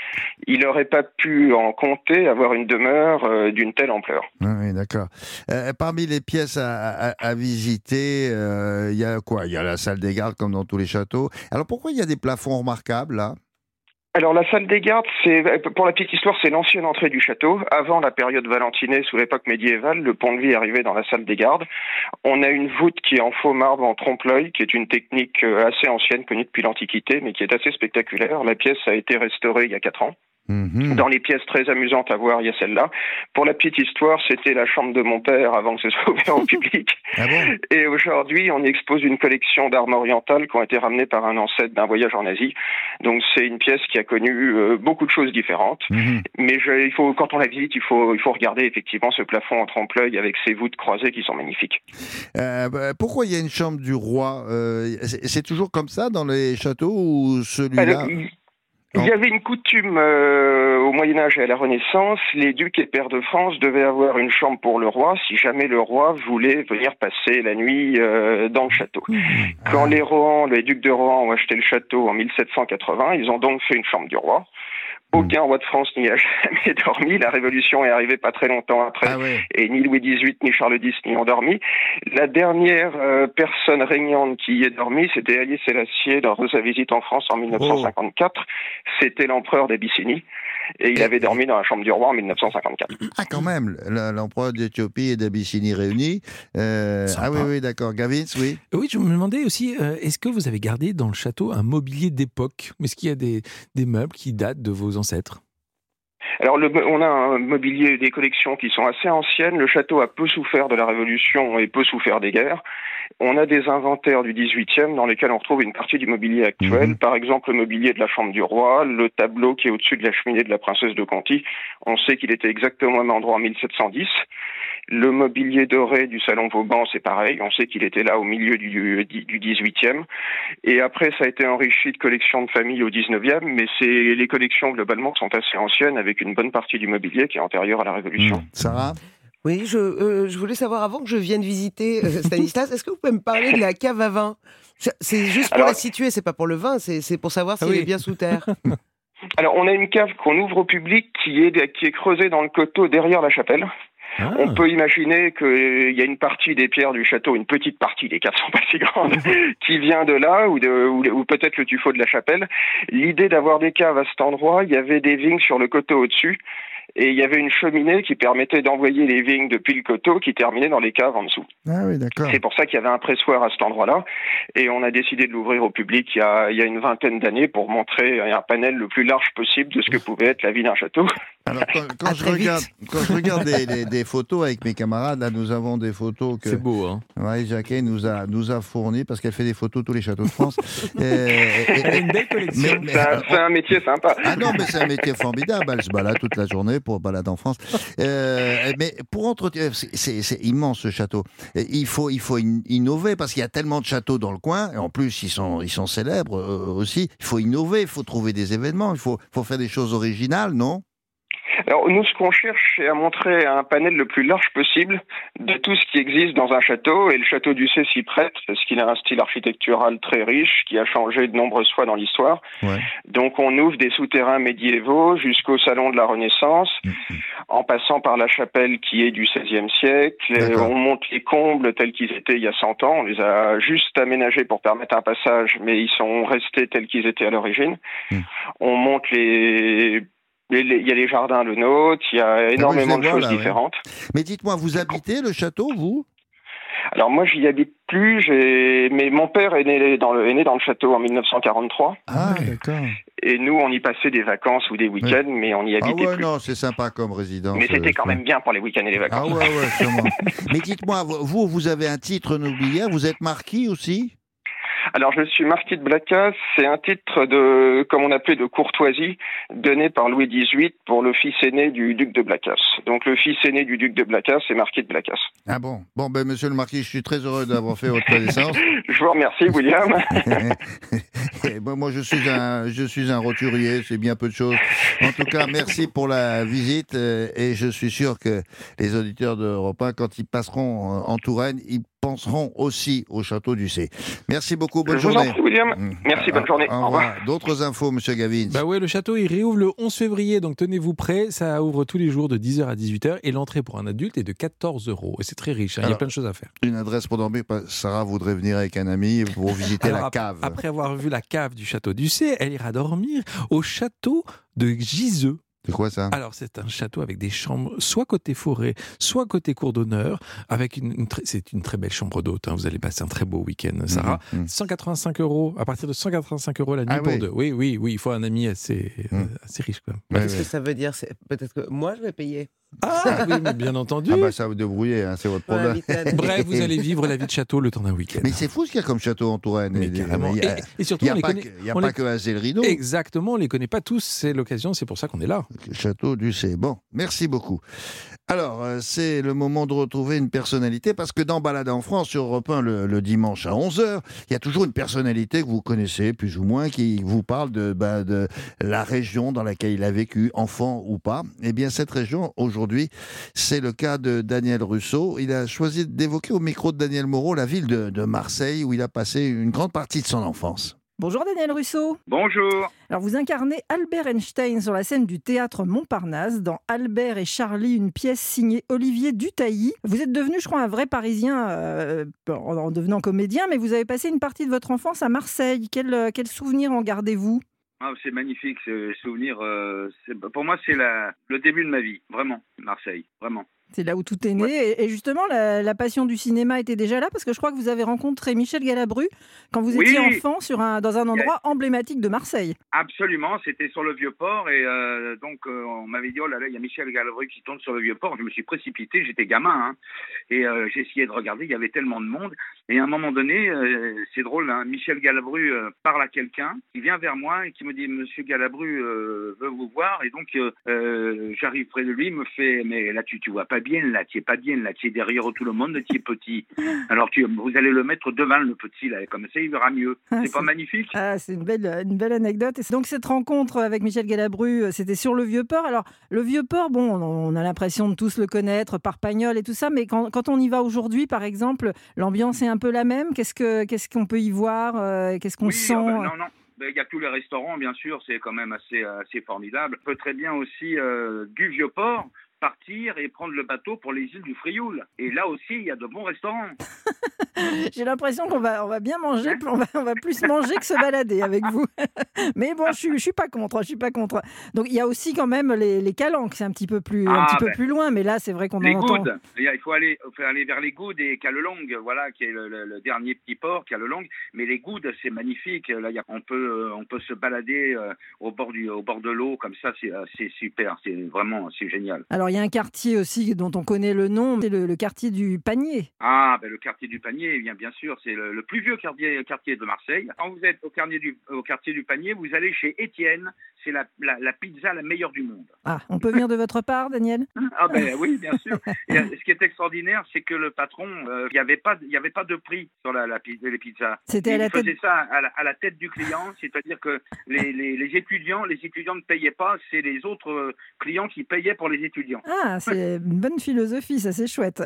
Il n'aurait pas pu en comté avoir une demeure euh, d'une telle ampleur.
Oui, oui, d'accord. Euh, parmi les pièces à, à- à visiter, euh, il y a quoi? Il y a la salle des gardes, comme dans tous les châteaux. Alors pourquoi il y a des plafonds remarquables, là?
Alors la salle des gardes, c'est pour la petite histoire, c'est l'ancienne entrée du château. Avant la période Valentinet, sous l'époque médiévale, le pont-de-vie arrivait dans la salle des gardes. On a une voûte qui est en faux marbre en trompe-l'œil, qui est une technique euh, assez ancienne, connue depuis l'Antiquité, mais qui est assez spectaculaire. La pièce a été restaurée il y a quatre ans.
Mhm.
Dans les pièces très amusantes à voir, il y a celle-là. Pour la petite histoire, c'était la chambre de mon père avant que ce soit ouvert au <laughs> public.
Ah bon?
Et aujourd'hui, on y expose une collection d'armes orientales qui ont été ramenées par un ancêtre d'un voyage en Asie. Donc c'est une pièce qui a connu euh, beaucoup de choses différentes.
Mhm.
Mais je, il faut, quand on la visite, il faut, il faut regarder effectivement ce plafond en trompe-l'œil avec ses voûtes croisées qui sont magnifiques.
Euh, bah, pourquoi il y a une chambre du roi? Euh, c'est toujours comme ça dans les châteaux ou celui-là?
Il y avait une coutume euh, au Moyen Âge et à la Renaissance, les ducs et pairs de France devaient avoir une chambre pour le roi si jamais le roi voulait venir passer la nuit euh, dans le château. Quand les Rohan, les ducs de Rohan ont acheté le château en 1780, ils ont donc fait une chambre du roi. Aucun roi de France n'y a jamais <laughs> dormi. La Révolution est arrivée pas très longtemps après,
Ah ouais.
et ni Louis XVIII ni Charles X n'y ont dormi. La dernière euh, personne régnante qui y est dormi, c'était Haïlé Sélassié lors de sa visite en France en 1954. C'était l'empereur d'Abyssinie, et il avait dormi dans la chambre du roi en 1954.
Ah, quand même, le- l'empereur d'Éthiopie et d'Abyssinie réunis. Euh, ah oui, oui, d'accord. Gavin, oui.
Oui, je me demandais aussi, euh, est-ce que vous avez gardé dans le château un mobilier d'époque? Est-ce qu'il y a des, des meubles qui datent de vos ancêtres?
Alors, le, on a un mobilier et des collections qui sont assez anciennes. Le château a peu souffert de la Révolution et peu souffert des guerres. On a des inventaires du 18e dans lesquels on retrouve une partie du mobilier actuel.
Mhm.
Par exemple, le mobilier de la chambre du roi, le tableau qui est au-dessus de la cheminée de la princesse de Conti. On sait qu'il était exactement au même endroit en 1710. Le mobilier doré du salon Vauban, c'est pareil. On sait qu'il était là au milieu du, du 18e. Et après, ça a été enrichi de collections de famille au 19e, mais c'est les collections globalement qui sont assez anciennes, avec une bonne partie du mobilier qui est antérieure à la Révolution.
Hmm. Sarah?
Oui, je, euh, je voulais savoir avant que je vienne visiter euh, <laughs> Stanislas, est-ce que vous pouvez me parler de la cave à vin? C'est- juste pour
Alors-
la situer, c'est pas pour le vin, c'est pour savoir
Ah
s'il
oui.
est bien sous terre. <laughs>
Alors, on a une cave qu'on ouvre au public qui est, qui est creusée dans le coteau derrière la chapelle.
Ah.
On peut imaginer qu'il y a une partie des pierres du château, une petite partie, les caves <laughs> sont pas si grandes, <laughs> qui vient de là, ou, de, ou, ou peut-être le tuffeau de la chapelle. L'idée d'avoir des caves à cet endroit, il y avait des vignes sur le coteau au-dessus, et il y avait une cheminée qui permettait d'envoyer les vignes depuis le coteau qui terminait dans les caves en dessous.
Ah oui, d'accord.
C'est pour ça qu'il y avait un pressoir à cet endroit-là, et on a décidé de l'ouvrir au public il y a, il y a une vingtaine d'années pour montrer un panel le plus large possible de ce que pouvait être la vie d'un château.
Alors, quand, quand je regarde, quand je regarde des, des- des photos avec mes camarades, là, nous avons des photos que
C'est beau, hein
Marie Jacquet nous a, nous a fournies parce qu'elle fait des photos tous les châteaux de France. <laughs> Et- et-
Elle a
et-
une belle collection.
mais- mais-
C'est un, métier sympa.
Ah non, mais c'est un métier formidable. Elle se balade toute la journée pour balade en France. Euh, mais pour entretenir, c'est- immense ce château. Il faut, il faut in- innover parce qu'il y a tellement de châteaux dans le coin. Et en plus, ils sont, ils sont célèbres euh, aussi. Il faut innover, il faut trouver des événements, il faut, faut faire des choses originales, non?
Alors nous, ce qu'on cherche, c'est à montrer un panel le plus large possible de tout ce qui existe dans un château, et le château du Cé s'y prête, parce qu'il a un style architectural très riche, qui a changé de nombreuses fois dans l'histoire.
Ouais.
Donc on ouvre des souterrains médiévaux jusqu'au salon de la Renaissance, en passant par la chapelle qui est du XVIe siècle, on monte les combles tels qu'ils étaient il y a 100 ans, on les a juste aménagés pour permettre un passage, mais ils sont restés tels qu'ils étaient à l'origine.
Mm.
On monte les- il y a les jardins le nôtre, il y a énormément
je
de choses
là, ouais.
différentes.
Mais dites-moi, vous habitez le château, vous?
Alors moi j'y habite plus, j'ai mais mon père est né dans le est né dans le château en 1943
Ah, d'accord.
et nous on y passait des vacances ou des week-ends mais on n'y
Ah
habitait
ouais,
plus.
non, c'est sympa comme résidence.
mais c'était
euh,
quand même bien pour les week-ends et les
Ah
vacances.
ouais, ouais, sûrement. <laughs> Mais dites-moi, vous, vous avez un titre nobiliaire, vous êtes marquis aussi?
Alors je suis marquis de Blacas, c'est un titre de comme on appelait de courtoisie donné par Louis XVIII pour le fils aîné du duc de Blacas. Donc le fils aîné du duc de Blacas est marquis de Blacas.
Ah bon Bon, ben, monsieur le marquis, je suis très heureux d'avoir fait votre connaissance. <laughs>
Je vous remercie William. <laughs>
Bon, moi, je suis un, je suis un roturier, c'est bien peu de choses. En tout cas, merci pour la visite euh, et je suis sûr que les auditeurs d'Europe 1, quand ils passeront euh, en Touraine, ils penseront aussi au château du C. Merci beaucoup, bonne
je vous
journée.
en prie William.
Mm.
Merci, bonne
Au-
journée.
Au
Au revoir.
revoir. D'autres infos, monsieur Gavin
Bah ouais, le château il réouvre le 11 février, donc tenez-vous prêts. Ça ouvre tous les jours de 10h à 18h et l'entrée pour un adulte est de 14 euros. Et c'est très riche, hein, il y a plein de choses à faire.
Une adresse pour dormir. pas- Sarah voudrait venir avec un ami pour visiter
Alors,
la cave.
Après avoir vu la cave du château du C, elle ira dormir au château de Giseux.
C'est quoi ça?
Alors, c'est un château avec des chambres, soit côté forêt, soit côté cour d'honneur, avec une, c'est une très belle chambre d'hôte. hein. Vous allez passer un très beau week-end, Sarah.
Mhm, mhm.
185 euros, à partir de 185 euros la nuit
Ah
pour
oui.
deux. Oui, oui, oui, il faut un ami assez,
Mhm.
euh, assez riche.
Ouais,
Qu'est-ce
ouais.
que ça veut dire C'est Peut-être que moi, je vais payer.
Ah, <laughs> oui, mais bien entendu.
Ah bah ça vous débrouillez, hein, c'est votre problème. <laughs>
Bref, vous allez vivre la vie de château le temps d'un week-end.
Mais c'est fou ce qu'il y a comme château en Touraine.
Mais
Il y a-
carrément.
Il y a,
Et, et surtout,
il y a
on les
pas
connaît.
que, y a
on
pas
les-
que rideau.
Exactement, on les connaît pas tous. C'est l'occasion, c'est pour ça qu'on est là.
Château du C. Bon, merci beaucoup. Alors, euh, c'est le moment de retrouver une personnalité parce que dans en France sur Europe 1 le, le dimanche à 11h, il y a toujours une personnalité que vous connaissez plus ou moins qui vous parle de, bah, de la région dans laquelle il a vécu, enfant ou pas. Eh bien, cette région, aujourd'hui, c'est le cas de Daniel Russo. Il a choisi d'évoquer au micro de Daniel Moreau la ville de, de Marseille où il a passé une grande partie de son enfance.
Bonjour Daniel Russo.
Bonjour.
Alors vous incarnez Albert Einstein sur la scène du théâtre Montparnasse dans Albert et Charlie, une pièce signée Olivier Dutailly. Vous êtes devenu, je crois, un vrai Parisien euh, en en devenant comédien, mais vous avez passé une partie de votre enfance à Marseille. Quel, euh, quel souvenir en gardez-vous?
Ah, c'est magnifique ce souvenir. euh, pour moi, c'est le début de ma vie, vraiment, Marseille, vraiment.
C'est là où tout est né. Et, et justement, la, la passion du cinéma était déjà là parce que je crois que vous avez rencontré Michel Galabru quand vous
Oui.
étiez enfant sur un, dans un endroit emblématique de Marseille.
Absolument, c'était sur le vieux port et euh, donc euh, on m'avait dit oh là là, il y a Michel Galabru qui tourne sur le vieux port. Je me suis précipité, j'étais gamin hein, et euh, j'ai essayé de regarder. Il y avait tellement de monde et à un moment donné, c'est drôle, hein, Michel Galabru parle à quelqu'un qui vient vers moi et qui me dit Monsieur Galabru veut vous voir et donc j'arrive près de lui, il me fait mais là tu tu vois pas bien là, tu es pas bien là, tu es derrière tout le monde, tu es petit. <laughs> Alors tu vous allez le mettre devant le petit là, comme ça il verra mieux.
Ah,
C'est pas magnifique?
Ah, c'est une belle, une belle anecdote. Et donc cette rencontre avec Michel Galabru, euh, c'était sur le Vieux-Port. Alors le Vieux-Port, bon, on a l'impression de tous le connaître par Pagnol et tout ça, mais quand, quand on y va aujourd'hui, par exemple, l'ambiance est un peu la même? Qu'est-ce que qu'est-ce qu'on peut y voir euh, Qu'est-ce qu'on
Oui,
sent
ah ben, non, non. Ben, Il y a tous les restaurants, bien sûr, c'est quand même assez, assez formidable. On peut très bien aussi, euh, du Vieux-Port, partir et prendre le bateau pour les îles du Frioul. Et là aussi, il y a de bons restaurants. <laughs>
J'ai l'impression qu'on va, on va bien manger, on va, on va plus manger que se balader avec vous. <laughs> Mais bon, je je suis pas contre, je suis pas contre. Donc il y a aussi quand même les, les calanques, c'est un petit peu plus, un
Ah,
petit peu
ben,
plus loin, mais là c'est vrai qu'on en entend.
Goudes, il faut aller, faut aller vers les Goudes et Calelongue, voilà, qui est le, le- le dernier petit port, Calelongue. Mais les Goudes, c'est magnifique. Là, y a- on peut, euh, on peut se balader euh, au bord du, au bord de l'eau comme ça. C'est, euh, c'est super. C'est vraiment, c'est génial.
Alors il y a un quartier aussi dont on connaît le nom, c'est le, le quartier du Panier.
Ah, ben le quartier du panier, eh bien, bien sûr, c'est le, le plus vieux quartier, quartier de Marseille. Quand vous êtes au quartier, du, au quartier du panier, vous allez chez Étienne, c'est la, la, la pizza la meilleure du monde.
Ah, on peut venir de votre part, Daniel? <laughs>
Ah ben oui, bien sûr. Et, euh, ce qui est extraordinaire, c'est que le patron, euh, il n'y avait pas, il y avait pas de prix sur la, la les pizzas.
C'était à
il
la tête-
faisait ça à la, à la tête du client, c'est-à-dire que les, les, les étudiants, les étudiants ne payaient pas, c'est les autres euh, clients qui payaient pour les étudiants.
Ah, c'est une bonne philosophie, ça c'est chouette.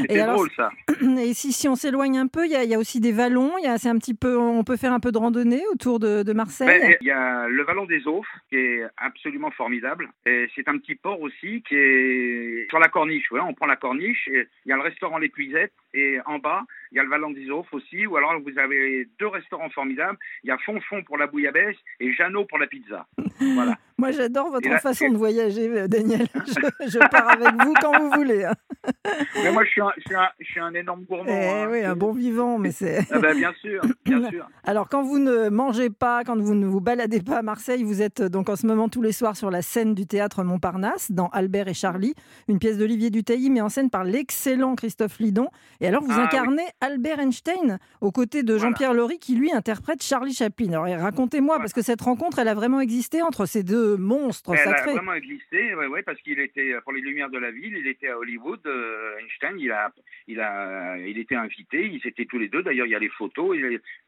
C'était <laughs> drôle ça. <clears throat>
Et si, si on s'éloigne un peu, il y, a- il y a aussi des vallons, il y a, c'est un petit peu, on peut faire un peu de randonnée autour de, de Marseille.
Ben, Il y a le Vallon des Aufs qui est absolument formidable. Et c'est un petit port aussi qui est sur la corniche. On prend la corniche il y a le restaurant Les Cuisettes et en bas il y a le Aufs aussi. Ou alors vous avez deux restaurants formidables. Il y a Fonfon pour la bouillabaisse et Jeannot pour la pizza. <laughs> Voilà.
Moi j'adore votre
là-
façon de voyager, euh, Daniel. <laughs> Je, je pars avec vous quand vous voulez. hein. <laughs>
Mais moi je suis un, je suis un, je suis un énorme gourmand.
Eh
hein.
oui, un bon vivant, mais c'est.
Ah ben, bien sûr, bien <coughs> sûr.
Alors, quand vous ne mangez pas, quand vous ne vous baladez pas à Marseille, vous êtes euh, donc en ce moment tous les soirs sur la scène du théâtre Montparnasse, dans Albert et Charlie, une pièce d'Olivier Dutailly, mais en scène par l'excellent Christophe Lidon. Et alors, vous
Ah,
incarnez Albert Einstein aux côtés de Jean-Pierre Laurie, qui lui interprète Charlie Chaplin. Alors, racontez-moi, parce que cette rencontre, elle a vraiment existé entre ces deux monstres
Elle a
sacrés.
vraiment existé, ouais, parce qu'il était euh, pour les Lumières de la ville, il était à Hollywood. euh, Einstein, il a, il a, il était invité. Ils étaient tous les deux. D'ailleurs, il y a les photos.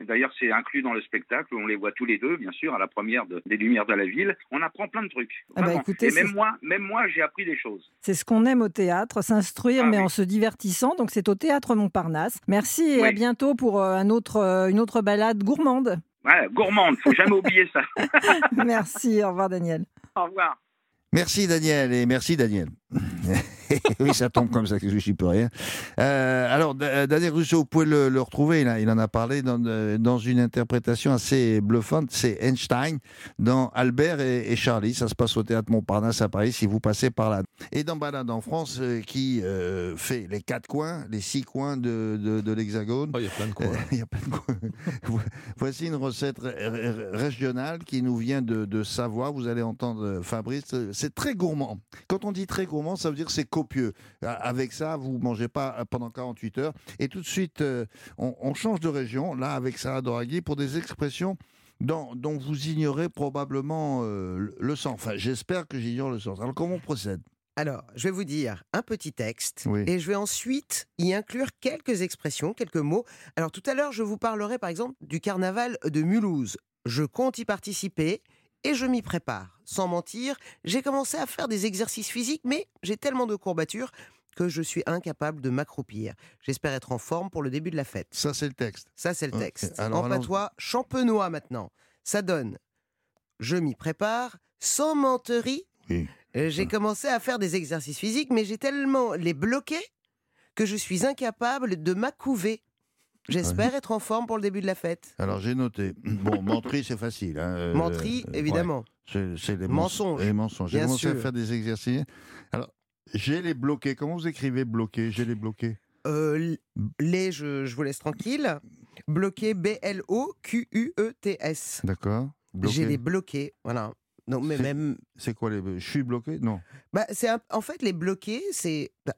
D'ailleurs, c'est inclus dans le spectacle. On les voit tous les deux, bien sûr, à la première de- des Lumières de la ville. On apprend plein de trucs.
Ah bah, écoutez,
Et même moi, même moi, j'ai appris des choses.
C'est ce qu'on aime au théâtre, s'instruire,
Ah
mais
oui.
en se divertissant. Donc, c'est au théâtre Montparnasse. Merci et
Oui.
à bientôt pour euh, un autre, euh, une autre balade gourmande.
Ouais, gourmande, faut jamais <laughs> oublier ça.
Merci, au revoir Daniel.
Au revoir.
Merci Daniel et merci Daniel. <laughs> <laughs> oui, ça tombe comme ça, que je n'y peux rien. Euh, alors, Daniel Rousseau, vous pouvez le, le retrouver, il, a, il, en a parlé dans, dans une interprétation assez bluffante, c'est Einstein dans Albert et, et, Charlie, ça se passe au Théâtre Montparnasse à Paris, si vous passez par là. Et dans Balade en France, euh, qui euh, fait les quatre coins, les six coins de, de, de l'Hexagone.
Oh, il y a plein de coins. <laughs>
il y a plein de coins. <laughs> Voici une recette régionale qui nous vient de, de Savoie, vous allez entendre Fabrice, c'est très gourmand. Quand on dit très gourmand, ça veut dire que c'est copieux. Avec ça, vous ne mangez pas pendant 48 heures. Et tout de suite, euh, on, on, change de région, là, avec Sarah Doraghi, pour des expressions dont, dont vous ignorez probablement euh, le sens. Enfin, j'espère que j'ignore le sens. Alors, comment on procède?
Alors, je vais vous dire un petit texte oui. et je vais ensuite y inclure quelques expressions, quelques mots. Alors, tout à l'heure, je vous parlerai par exemple du carnaval de Mulhouse. Je compte y participer et je m'y prépare. Sans mentir, j'ai commencé à faire des exercices physiques, mais j'ai tellement de courbatures que je suis incapable de m'accroupir. J'espère être en forme pour le début de la fête.
Ça, c'est le texte.
Ça, c'est le texte. Okay. Alors, en patois champenois maintenant. Ça donne je m'y prépare sans menterie.
Oui.
J'ai commencé à faire des exercices physiques, mais j'ai tellement les bloqués que je suis incapable de m'accouver. J'espère être en forme pour le début de la fête.
Alors j'ai noté. Bon, menterie, c'est facile. Hein.
Euh, menterie, évidemment.
Ouais. C'est les
mensonges.
Les mensonges. J'ai commencé
sûr.
à faire des exercices. Alors, j'ai les bloqués. Comment vous écrivez bloqué? J'ai les bloqués.
Euh, les, je, je, vous laisse tranquille. Bloqué, B-L-O-Q-U-E-T-S.
D'accord.
J'ai les bloqués, voilà. Non, mais même.
C'est quoi les. Je suis bloqué? Non.
Bah, c'est un... En fait, les bloqués, c'est. Il bah,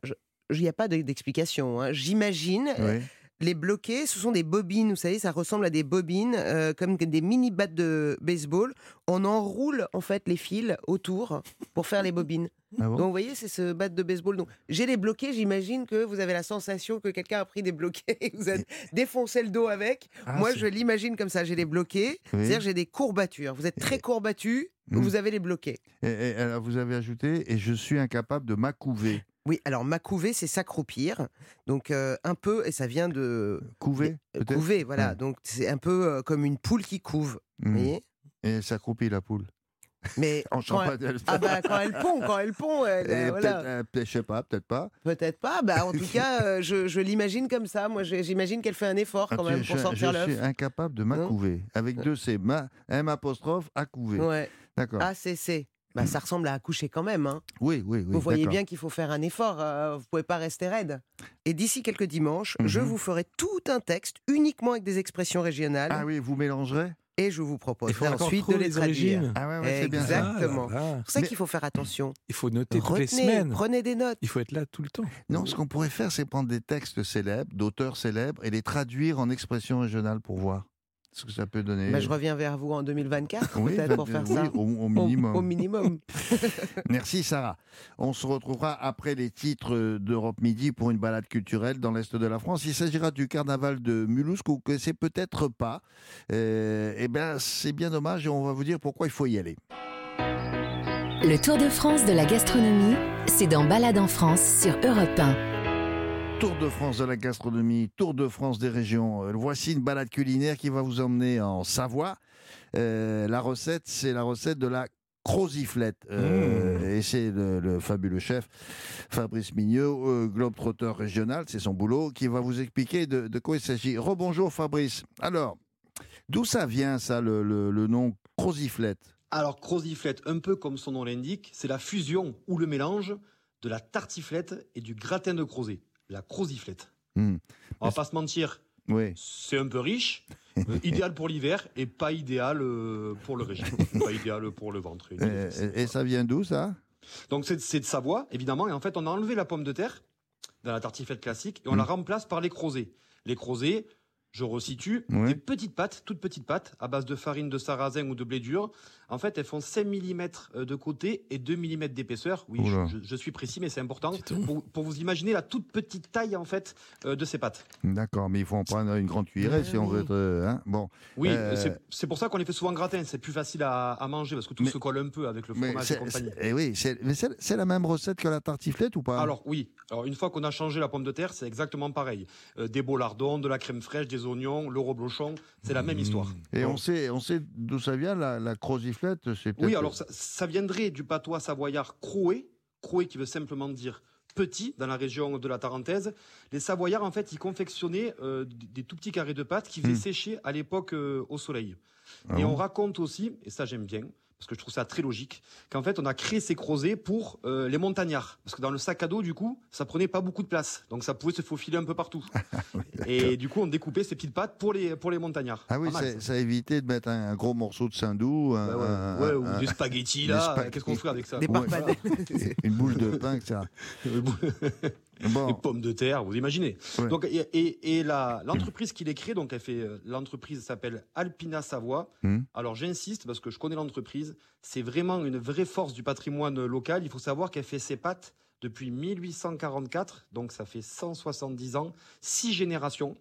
n'y a pas d'explication. Hein. J'imagine.
Oui.
Les bloqués, ce sont des bobines, vous savez, ça ressemble à des bobines, euh, comme des mini battes de baseball. On enroule en fait les fils autour pour faire les bobines.
Ah bon?
Donc vous voyez, c'est ce batte de baseball. Donc j'ai les bloqués, j'imagine que vous avez la sensation que quelqu'un a pris des bloqués <laughs> et vous a défoncé le dos avec.
Ah,
Moi, je l'imagine comme ça, j'ai les bloqués,
Oui.
c'est-à-dire j'ai des courbatures. Vous êtes très courbattu,
Mm.
vous avez les bloqués.
Et, et, alors, vous avez ajouté et je suis incapable de m'accouver.
Oui, alors m'accouver, c'est s'accroupir. Donc euh, un peu, et ça vient de.
Couver
Euh, Couver, voilà.
Ouais.
Donc c'est un peu euh, comme une poule qui couve.
Mm.
Vous voyez?
Et elle s'accroupit la poule.
Mais <laughs>
En
quand elle,
champagne.
ah bah, quand elle pond, quand elle pond, elle, euh, voilà.
euh, je sais pas, peut-être pas.
Peut-être pas. Bah, en tout <laughs> cas, euh, je, je l'imagine comme ça. Moi, j'imagine qu'elle fait un effort quand
Ah,
même
tu-
pour
je,
sortir
je suis
l'œuf.
incapable de m'accouver. Avec deux C, ma, M apostrophe, accouver.
Ouais.
D'accord.
Ah, c'est c'est. Bah, ça ressemble à accoucher quand même. Hein.
Oui, oui, oui.
vous voyez bien qu'il faut faire un effort. euh, vous pouvez pas rester raide. Et d'ici quelques dimanches, je
Mhm.
vous ferai tout un texte uniquement avec des expressions régionales.
Ah oui, vous mélangerez?
Et je vous
faut encore
ensuite de les
les
traduire.
origines.
Ah ouais, ouais, c'est bien ça.
Exactement.
Ah.
C'est pour ça qu'il faut faire attention.
Il faut noter toutes les
Retenez,
semaines.
prenez des notes.
Il faut être là tout le temps.
Non, ce qu'on pourrait faire, c'est prendre des textes célèbres, d'auteurs célèbres, et les traduire en expression régionale pour voir ce que ça peut donner.
Bah, je reviens vers vous en 2024
Oui,
peut-être pour faire
oui,
ça.
au, au minimum.
Au, au minimum. <laughs> <laughs>
Merci Sarah. On se retrouvera après les titres d'Europe Midi pour une balade culturelle dans l'Est de la France. Il s'agira du carnaval de Mulhouse que vous connaissez peut-être pas. Euh, eh bien, c'est bien dommage et on va vous dire pourquoi il faut y aller.
Le Tour de France de la gastronomie, c'est dans Balade en France sur Europe 1.
Tour de France de la gastronomie, Tour de France des régions. Euh, Voici une balade culinaire qui va vous emmener en Savoie. Euh, la recette, c'est la recette de la croziflette. Euh, Et c'est le, le fabuleux chef Fabrice Mignot, euh, globetrotter régional, c'est son boulot, qui va vous expliquer de, de quoi il s'agit. Rebonjour Fabrice. Alors, d'où ça vient ça, le, le- le nom croziflette
Alors, croziflette, un peu comme son nom l'indique, c'est la fusion ou le mélange de la tartiflette et du gratin de crozet. La croziflette.
Hmm.
On va pas se mentir,
Oui.
c'est un peu riche, <laughs> euh, idéal pour l'hiver et pas idéal euh, pour le régime, <laughs> pas idéal pour le ventre.
Et, et- et ça vient d'où ça?
Donc c'est de Savoie, évidemment, et en fait on a enlevé la pomme de terre dans la tartiflette classique et on la remplace par les crozets. Les crozets, je resitue,
Ouais.
des petites pâtes, toutes petites pâtes, à base de farine de sarrasin ou de blé dur. En fait, elles font 5 mm de côté et 2 mm d'épaisseur. Oui, je, suis précis, mais c'est important pour, pour vous imaginer la toute petite taille en fait euh, de ces pâtes.
D'accord, mais il faut en prendre une grande cuillerée si on veut être. euh, hein, bon.
Oui,
Euh,
c'est- pour ça qu'on les fait souvent gratin. C'est plus facile à, à manger parce que tout
Mais-
se colle un peu avec le fromage et
c'est,
compagnie.
c'est- eh oui, c'est, mais c'est, c'est la même recette que la tartiflette ou pas?
Alors oui, alors une fois qu'on a changé la pomme de terre, c'est exactement pareil. Euh, des beaux lardons, de la crème fraîche, des oignons, le reblochon, c'est la même histoire.
Et
Bon.
on sait, on sait d'où ça vient la, la croziflette.
Oui, alors ça, ça viendrait du patois savoyard croé, croé qui veut simplement dire petit dans la région de la Tarentaise. Les Savoyards, en fait, ils confectionnaient euh, des tout petits carrés de pâte qui faisaient hmm. sécher à l'époque euh, au soleil. Ah et on raconte aussi, et ça j'aime bien, parce que je trouve ça très logique, qu'en fait on a créé ces crozets pour euh, les montagnards. Parce que dans le sac à dos, du coup, ça prenait pas beaucoup de place. Donc ça pouvait se faufiler un peu partout. <laughs> et du coup, on découpait ces petites pâtes pour les, pour les montagnards.
Ah oui, ça. évitait de mettre un, gros morceau de saindoux.
Bah ou des spaghettis, là. Qu'est-ce qu'on ferait avec ça
Des <laughs>
Une boule de pain, etc.
Bon. pommes de terre, vous imaginez. Donc, et, et, l'entreprise qui les crée, donc elle fait, euh, l'entreprise s'appelle Alpina Savoie. Hmm. Alors j'insiste parce que je connais l'entreprise. C'est vraiment une vraie force du patrimoine local. Il faut savoir qu'elle fait ses pâtes depuis 1844, donc ça fait 170 ans, six générations.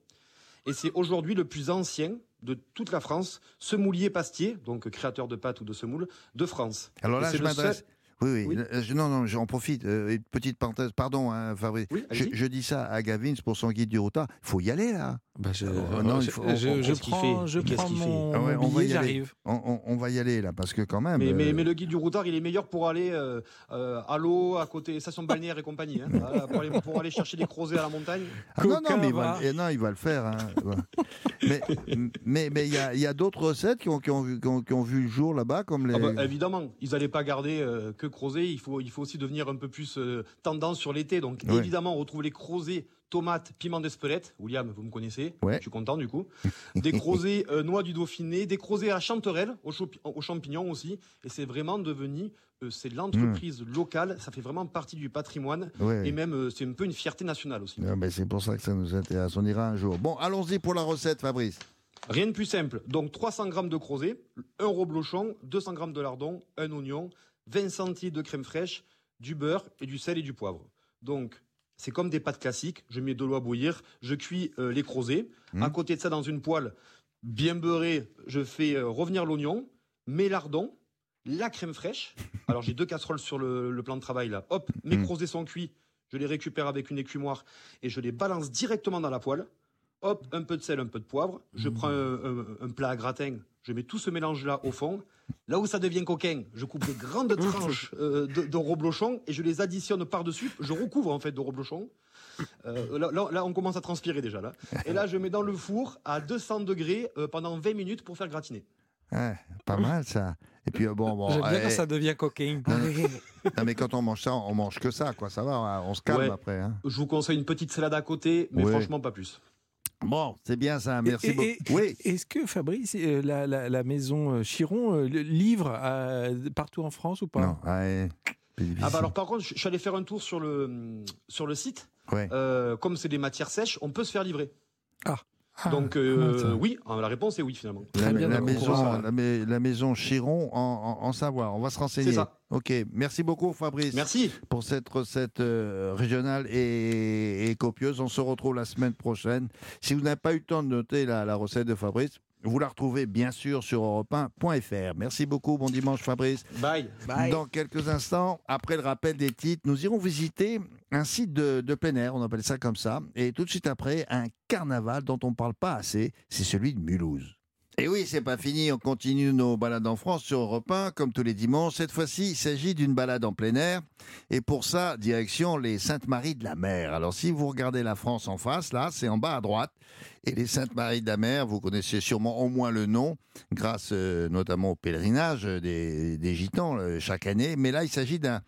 Et c'est aujourd'hui le plus ancien de toute la France, semoulier pastier, donc créateur de pâtes ou de semoule, de France.
Alors là, je m'adresse. Oui, oui. Euh, non, non, j'en profite. Euh, une petite parenthèse. Pardon, hein, Fabrice. je, dis ça à Gavin pour son guide du routard. Il faut y aller, là.
Bah je, non, il faut, je, je prends, je prends mon, ah on va j'arrive.
On, on, va y aller, là, parce que quand même...
Mais, mais, euh, mais le guide du routard, il est meilleur pour aller euh, à l'eau, à côté station balnéaire et compagnie. Hein, pour, aller, pour, aller, chercher des crozets à la montagne.
Ah, non, non, mais il va, non, il va le faire. Hein, <laughs> mais il mais, mais, y a, y a d'autres recettes qui ont, qui, ont qui, ont, vu le jour là-bas, comme les... Ah
bah, évidemment, ils n'allaient pas garder que crozet. Il faut, il faut aussi devenir un peu plus tendance sur l'été. Donc évidemment, on retrouve les crozets tomates, piment d'Espelette. William, vous me connaissez. Je suis content du coup. <laughs> Des crozets euh, noix du Dauphiné, des crozets à chanterelle, aux, champignons aussi. Et c'est vraiment devenu, euh, c'est l'entreprise hmm. locale. Ça fait vraiment partie du patrimoine. Et même, euh, c'est un peu une fierté nationale aussi.
Ah, ben, c'est pour ça que ça nous intéresse. On ira un jour. Bon, allons-y pour la recette, Fabrice.
Rien de plus simple. Donc 300 grammes de crozet, un reblochon, 200 grammes de lardon, un oignon, 20 centilitres de crème fraîche, du beurre et du sel et du poivre. Donc c'est comme des pâtes classiques. Je mets de l'eau à bouillir, je cuis euh, les crozets. Mmh. À côté de ça, dans une poêle bien beurrée, je fais euh, revenir l'oignon, mes lardons, la crème fraîche. <laughs> Alors j'ai deux casseroles sur le, plan de travail là. Hop, mes mmh. crozets sont cuits. Je les récupère avec une écumoire et je les balance directement dans la poêle. Hop, un peu de sel, un peu de poivre. Je mmh. prends un plat à gratin je mets tout ce mélange-là au fond. Là où ça devient coquin, je coupe des grandes tranches euh, de, reblochon et je les additionne par-dessus. Je recouvre en fait de reblochon. Euh, là, on commence à transpirer déjà là. Et là, je mets dans le four à 200 degrés euh, pendant 20 minutes pour faire gratiner.
pas mal ça. Et puis bon, bon
J'aime bien quand ça devient coquin.
Non, mais quand on mange ça, on mange que ça, quoi. Ça va, on se calme après. Hein.
Je vous conseille une petite salade à côté, mais franchement pas plus.
Bon, c'est bien ça, merci beaucoup.
oui. Est-ce que Fabrice, euh, la, maison euh, Chiron euh, livre partout en France ou pas
Non, ah,
ah bah alors par contre, je suis allé faire un tour sur le sur le site. comme c'est des matières sèches, on peut se faire livrer.
Ah.
Ah, Donc euh, oui, hein, la réponse est oui finalement.
La, maison, la, maison Chiron en, Savoie. On va se renseigner.
C'est ça.
Ok, merci beaucoup Fabrice.
Merci.
Pour cette recette euh, régionale et, copieuse. On se retrouve la semaine prochaine. Si vous n'avez pas eu le temps de noter la, la recette de Fabrice, vous la retrouvez bien sûr sur europe1.fr. Merci beaucoup, bon dimanche Fabrice.
Bye.
Dans quelques instants, après le rappel des titres, nous irons visiter un site de, de, plein air, on appelle ça comme ça, et tout de suite après, un carnaval dont on ne parle pas assez, c'est celui de Mulhouse. Et oui, c'est pas fini, on continue nos balades en France sur Europe 1, comme tous les dimanches. Cette fois-ci, il s'agit d'une balade en plein air. Et pour ça, direction les Saintes-Maries de la Mer. Alors si vous regardez la France en face, là, c'est en bas à droite. Et les Saintes-Maries de la Mer, vous connaissez sûrement au moins le nom, grâce euh, notamment au pèlerinage des, des Gitans euh, chaque année. Mais là, il s'agit d'un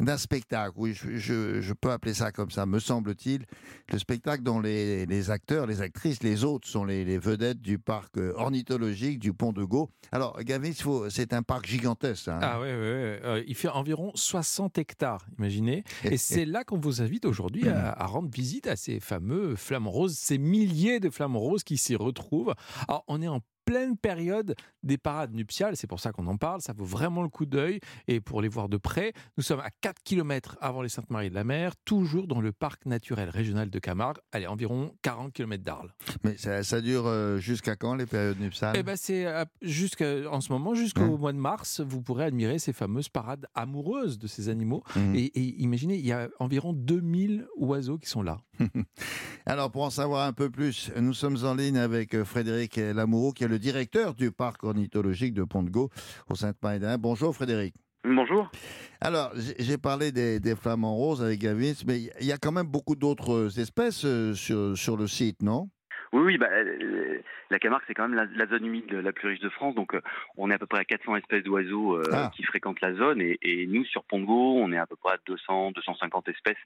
d'un spectacle, oui, je, peux appeler ça comme ça, me semble-t-il, le spectacle dont les, acteurs, les actrices, les autres sont les, vedettes du parc euh, ornithologique du Pont de Gau. Alors, Gavis, c'est un parc gigantesque. Hein.
Ah oui, oui, oui. il fait environ 60 hectares, imaginez. Et, c'est là qu'on vous invite aujourd'hui à, à, rendre visite à ces fameux flamants roses, ces milliers de flamants roses qui s'y retrouvent. Alors, on est en pleine période des parades nuptiales, c'est pour ça qu'on en parle, ça vaut vraiment le coup d'œil. Et pour les voir de près, nous sommes à 4 km avant les Saintes-Maries de la Mer, toujours dans le parc naturel régional de Camargue, allez, environ 40 km d'Arles.
Mais ça, dure euh, jusqu'à quand les périodes nuptiales?
Eh ben c'est euh, en ce moment, jusqu'au mois de mars, vous pourrez admirer ces fameuses parades amoureuses de ces animaux. Mmh. Et, et imaginez, il y a environ 2000 oiseaux qui sont là. <laughs>
Alors, pour en savoir un peu plus, nous sommes en ligne avec euh, Frédéric Lamoureux, qui est le directeur du parc ornithologique de Pont de Gau, au Sainte-Marie. Bonjour Frédéric.
Bonjour.
Alors, j'ai parlé des, flamants roses avec Gavis, mais il y a quand même beaucoup d'autres espèces sur, sur le site, non?
Oui, oui, bah, euh, la Camargue, c'est quand même la, zone humide la plus riche de France. Donc, euh, on est à peu près à 400 espèces d'oiseaux euh, ah. qui fréquentent la zone. Et, nous, sur Pongo, on est à peu près à 200, 250 espèces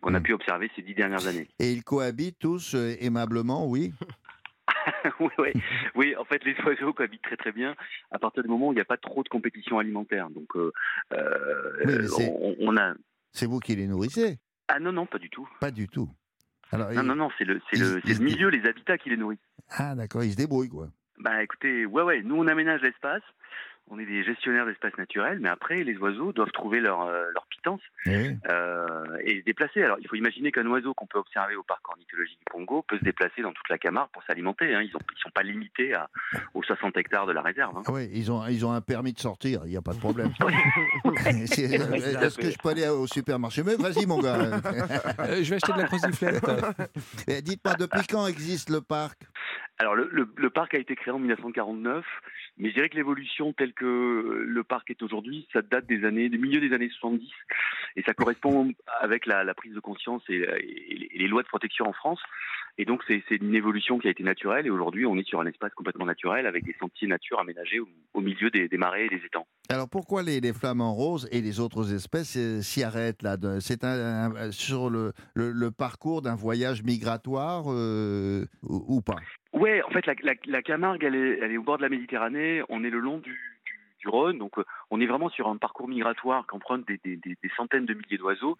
qu'on a hmm. pu observer ces dix dernières années.
Et ils cohabitent tous aimablement, oui? <laughs> <laughs>
oui, oui. oui, en fait, les oiseaux cohabitent très très bien à partir du moment où il n'y a pas trop de compétition alimentaire. Donc, on, a.
C'est vous qui les nourrissez?
Ah non, non, pas du tout.
Pas du tout
non, non, non, c'est le, le, le milieu, les habitats qui les nourrissent.
Ah, d'accord, ils se débrouillent, quoi.
Bah écoutez, ouais, ouais, nous on aménage l'espace, on est des gestionnaires d'espace naturel, mais après, les oiseaux doivent trouver leur, euh, leur pitance euh, et se déplacer. Alors, il faut imaginer qu'un oiseau qu'on peut observer au parc ornithologique du Congo peut se déplacer dans toute la Camargue pour s'alimenter. Hein. Ils ne ils sont pas limités à, aux 60 hectares de la réserve. Hein.
Ah oui, ils ont, ils ont un permis de sortir, il n'y a pas de problème. <laughs> <laughs> Est-ce que je peux aller au supermarché? Mais vas-y, mon gars.
Euh, je vais acheter de la croziflette. <laughs>
Dites-moi, depuis quand existe le parc?
Alors le, parc a été créé en 1949, mais je dirais que l'évolution telle que le parc est aujourd'hui, ça date des années, du milieu des années 70, et ça correspond avec la, prise de conscience et, les lois de protection en France. Et donc c'est une évolution qui a été naturelle, et aujourd'hui on est sur un espace complètement naturel avec des sentiers nature aménagés au, milieu des, marais et des étangs.
Alors pourquoi les, flamants roses et les autres espèces euh, s'y arrêtent là C'est sur le, le, parcours d'un voyage migratoire euh, ou pas?
Ouais, en fait, la, Camargue, elle est, elle est, au bord de la Méditerranée. On est le long du, du, Rhône, donc euh, on est vraiment sur un parcours migratoire qu'empruntent des, des, des, centaines de milliers d'oiseaux.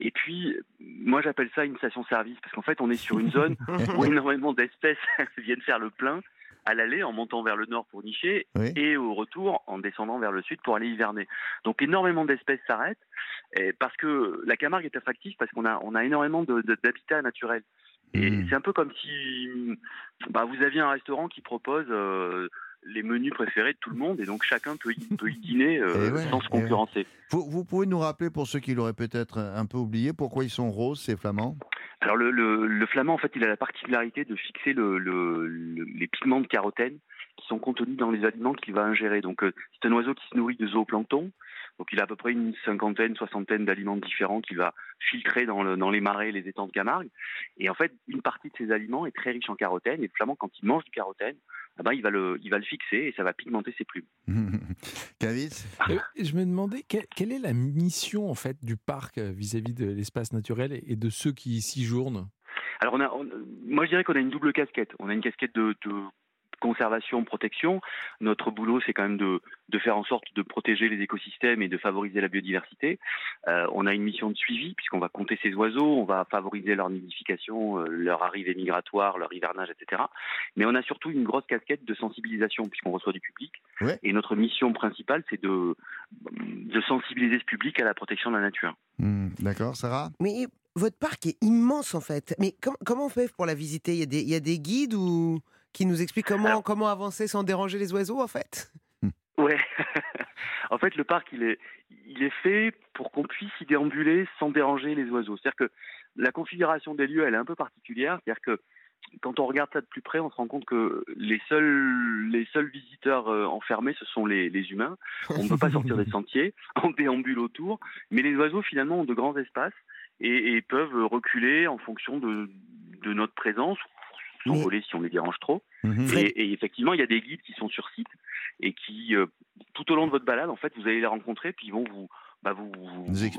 Et puis, moi, j'appelle ça une station-service parce qu'en fait, on est sur une zone <laughs> où énormément d'espèces <laughs> viennent faire le plein à l'aller en montant vers le nord pour nicher et au retour en descendant vers le sud pour aller hiverner. Donc énormément d'espèces s'arrêtent parce que la Camargue est attractive parce qu'on a, on a énormément d'habitats naturels. Et c'est un peu comme si bah, vous aviez un restaurant qui propose euh, les menus préférés de tout le monde et donc chacun peut y, peut y dîner euh, eh sans se eh concurrencer.
Vous, pouvez nous rappeler, pour ceux qui l'auraient peut-être un peu oublié, pourquoi ils sont roses, ces flamands?
Alors le, le, flamand, en fait, il a la particularité de fixer le, les pigments de carotène qui sont contenus dans les aliments qu'il va ingérer. Donc euh, c'est un oiseau qui se nourrit de zooplancton. Donc il a à peu près une cinquantaine, soixantaine d'aliments différents qu'il va filtrer dans, le, dans les marais, les étangs de Camargue. Et en fait, une partie de ces aliments est très riche en carotène. Et le flamand, quand il mange du carotène, ah ben, il, va le, il va le fixer et ça va pigmenter ses plumes. <laughs>
Cavis
euh, Je me demandais quelle, est la mission en fait du parc euh, vis-à-vis de l'espace naturel et de ceux qui y séjournent
alors on a, moi je dirais qu'on a une double casquette. On a une casquette de, de conservation, protection. Notre boulot, c'est quand même de, de, faire en sorte de protéger les écosystèmes et de favoriser la biodiversité. Euh, on a une mission de suivi, puisqu'on va compter ces oiseaux, on va favoriser leur nidification, euh, leur arrivée migratoire, leur hivernage, etc. Mais on a surtout une grosse casquette de sensibilisation, puisqu'on reçoit du public. Et notre mission principale, c'est de, de sensibiliser ce public à la protection de la nature.
Hmm, d'accord, Sarah?
Mais votre parc est immense, en fait. Mais comment on fait pour la visiter? Il y, a des, il y a des guides ou qui nous explique comment, comment avancer sans déranger les oiseaux, en fait <laughs>
Ouais. <laughs> en fait, le parc, il est, il est fait pour qu'on puisse y déambuler sans déranger les oiseaux. C'est-à-dire que la configuration des lieux, elle est un peu particulière. C'est-à-dire que quand on regarde ça de plus près, on se rend compte que les seuls, les seuls visiteurs euh, enfermés, ce sont les, les humains. On ne peut pas sortir des <laughs> sentiers, on déambule autour. Mais les oiseaux, finalement, ont de grands espaces et, et peuvent reculer en fonction de, de notre présence s'envoler si on les dérange trop. Mhm. Et, effectivement, il y a des guides qui sont sur site et qui, euh, tout au long de votre balade, en fait, vous allez les rencontrer, puis ils vont vous, bah, vous,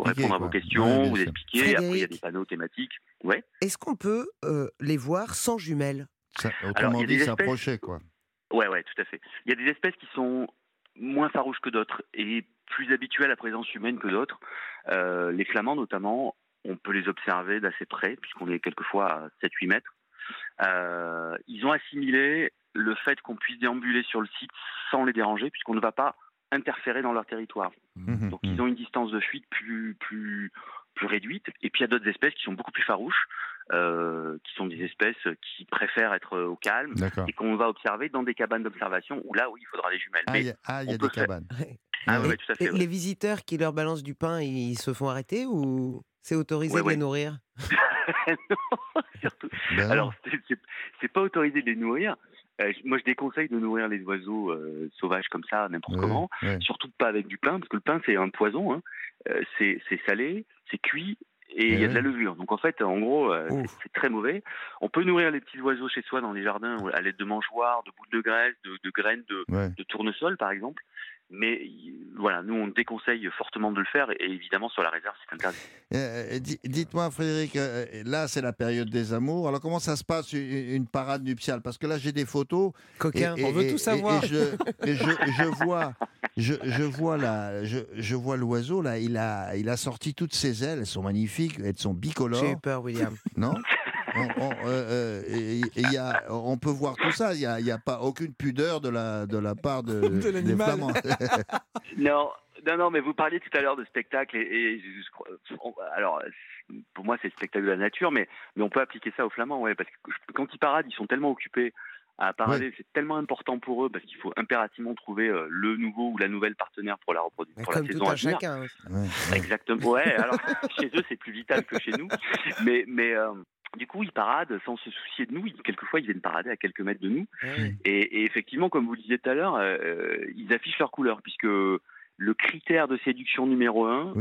répondre à vos questions, vous expliquer. Après, il y a des panneaux thématiques. Ouais.
Est-ce qu'on peut euh, les voir sans jumelles?
Autrement dit, s'approcher, quoi.
Ouais, ouais, tout à fait. Il y a des espèces qui sont moins farouches que d'autres et plus habituées à la présence humaine que d'autres. Euh, les flamands, notamment, on peut les observer d'assez près, puisqu'on est quelquefois à 7-8 mètres. Euh, ils ont assimilé le fait qu'on puisse déambuler sur le site sans les déranger, puisqu'on ne va pas interférer dans leur territoire. Mmh. Donc ils ont une distance de fuite plus, plus, plus réduite. Et puis il y a d'autres espèces qui sont beaucoup plus farouches, euh, qui sont des espèces qui préfèrent être au calme et qu'on va observer dans des cabanes d'observation où là, oui, il faudra les jumelles.
Ah, il y a, ah, des cabanes.
Ah, ouais, tout à fait,
Les visiteurs qui leur balancent du pain, ils se font arrêter ou c'est autorisé de les nourrir? <laughs>
Non, <laughs> surtout. Ben Alors, c'est pas autorisé de les nourrir. Euh, moi, je déconseille de nourrir les oiseaux euh, sauvages comme ça, n'importe comment. Surtout pas avec du pain, parce que le pain, c'est un poison. Hein. Euh, c'est salé, c'est cuit et il y a de la levure. Donc en fait, en gros, c'est très mauvais. On peut nourrir les petits oiseaux chez soi dans les jardins à l'aide de mangeoires, de boules de graisse, de, graines de, de, tournesol, par exemple. Mais voilà, nous on déconseille fortement de le faire et évidemment sur la réserve c'est interdit.
Euh, euh, dites-moi Frédéric, euh, là c'est la période des amours. Alors comment ça se passe une, parade nuptiale? Parce que là j'ai des photos.
Coquin, on veut tout savoir.
Et, je, <laughs> vois, je, vois là, je, vois l'oiseau là, il a, il a sorti toutes ses ailes, elles sont magnifiques, elles sont bicolores.
J'ai eu peur, William.
Non? <laughs> on, euh, euh, y a, on peut voir tout ça. Il n'y a, a, pas aucune pudeur de la, de la part de, <laughs> des Flamands. <laughs>
non, non, non, mais vous parliez tout à l'heure de spectacle et, alors pour moi c'est le spectacle de la nature, mais mais on peut appliquer ça aux Flamands, ouais, parce que quand ils paradent, ils sont tellement occupés à parader, c'est tellement important pour eux parce qu'il faut impérativement trouver euh, le nouveau ou la nouvelle partenaire pour la reproduction, pour la saison à venir.
Chacun.
Exactement. Ouais. Alors <laughs> chez eux c'est plus vital que chez nous, mais mais du coup, ils paradent sans se soucier de nous. quelquefois, ils viennent parader à quelques mètres de nous. Ah et, effectivement, comme vous le disiez tout à l'heure, euh, euh, ils affichent leur couleur, puisque le critère de séduction numéro un,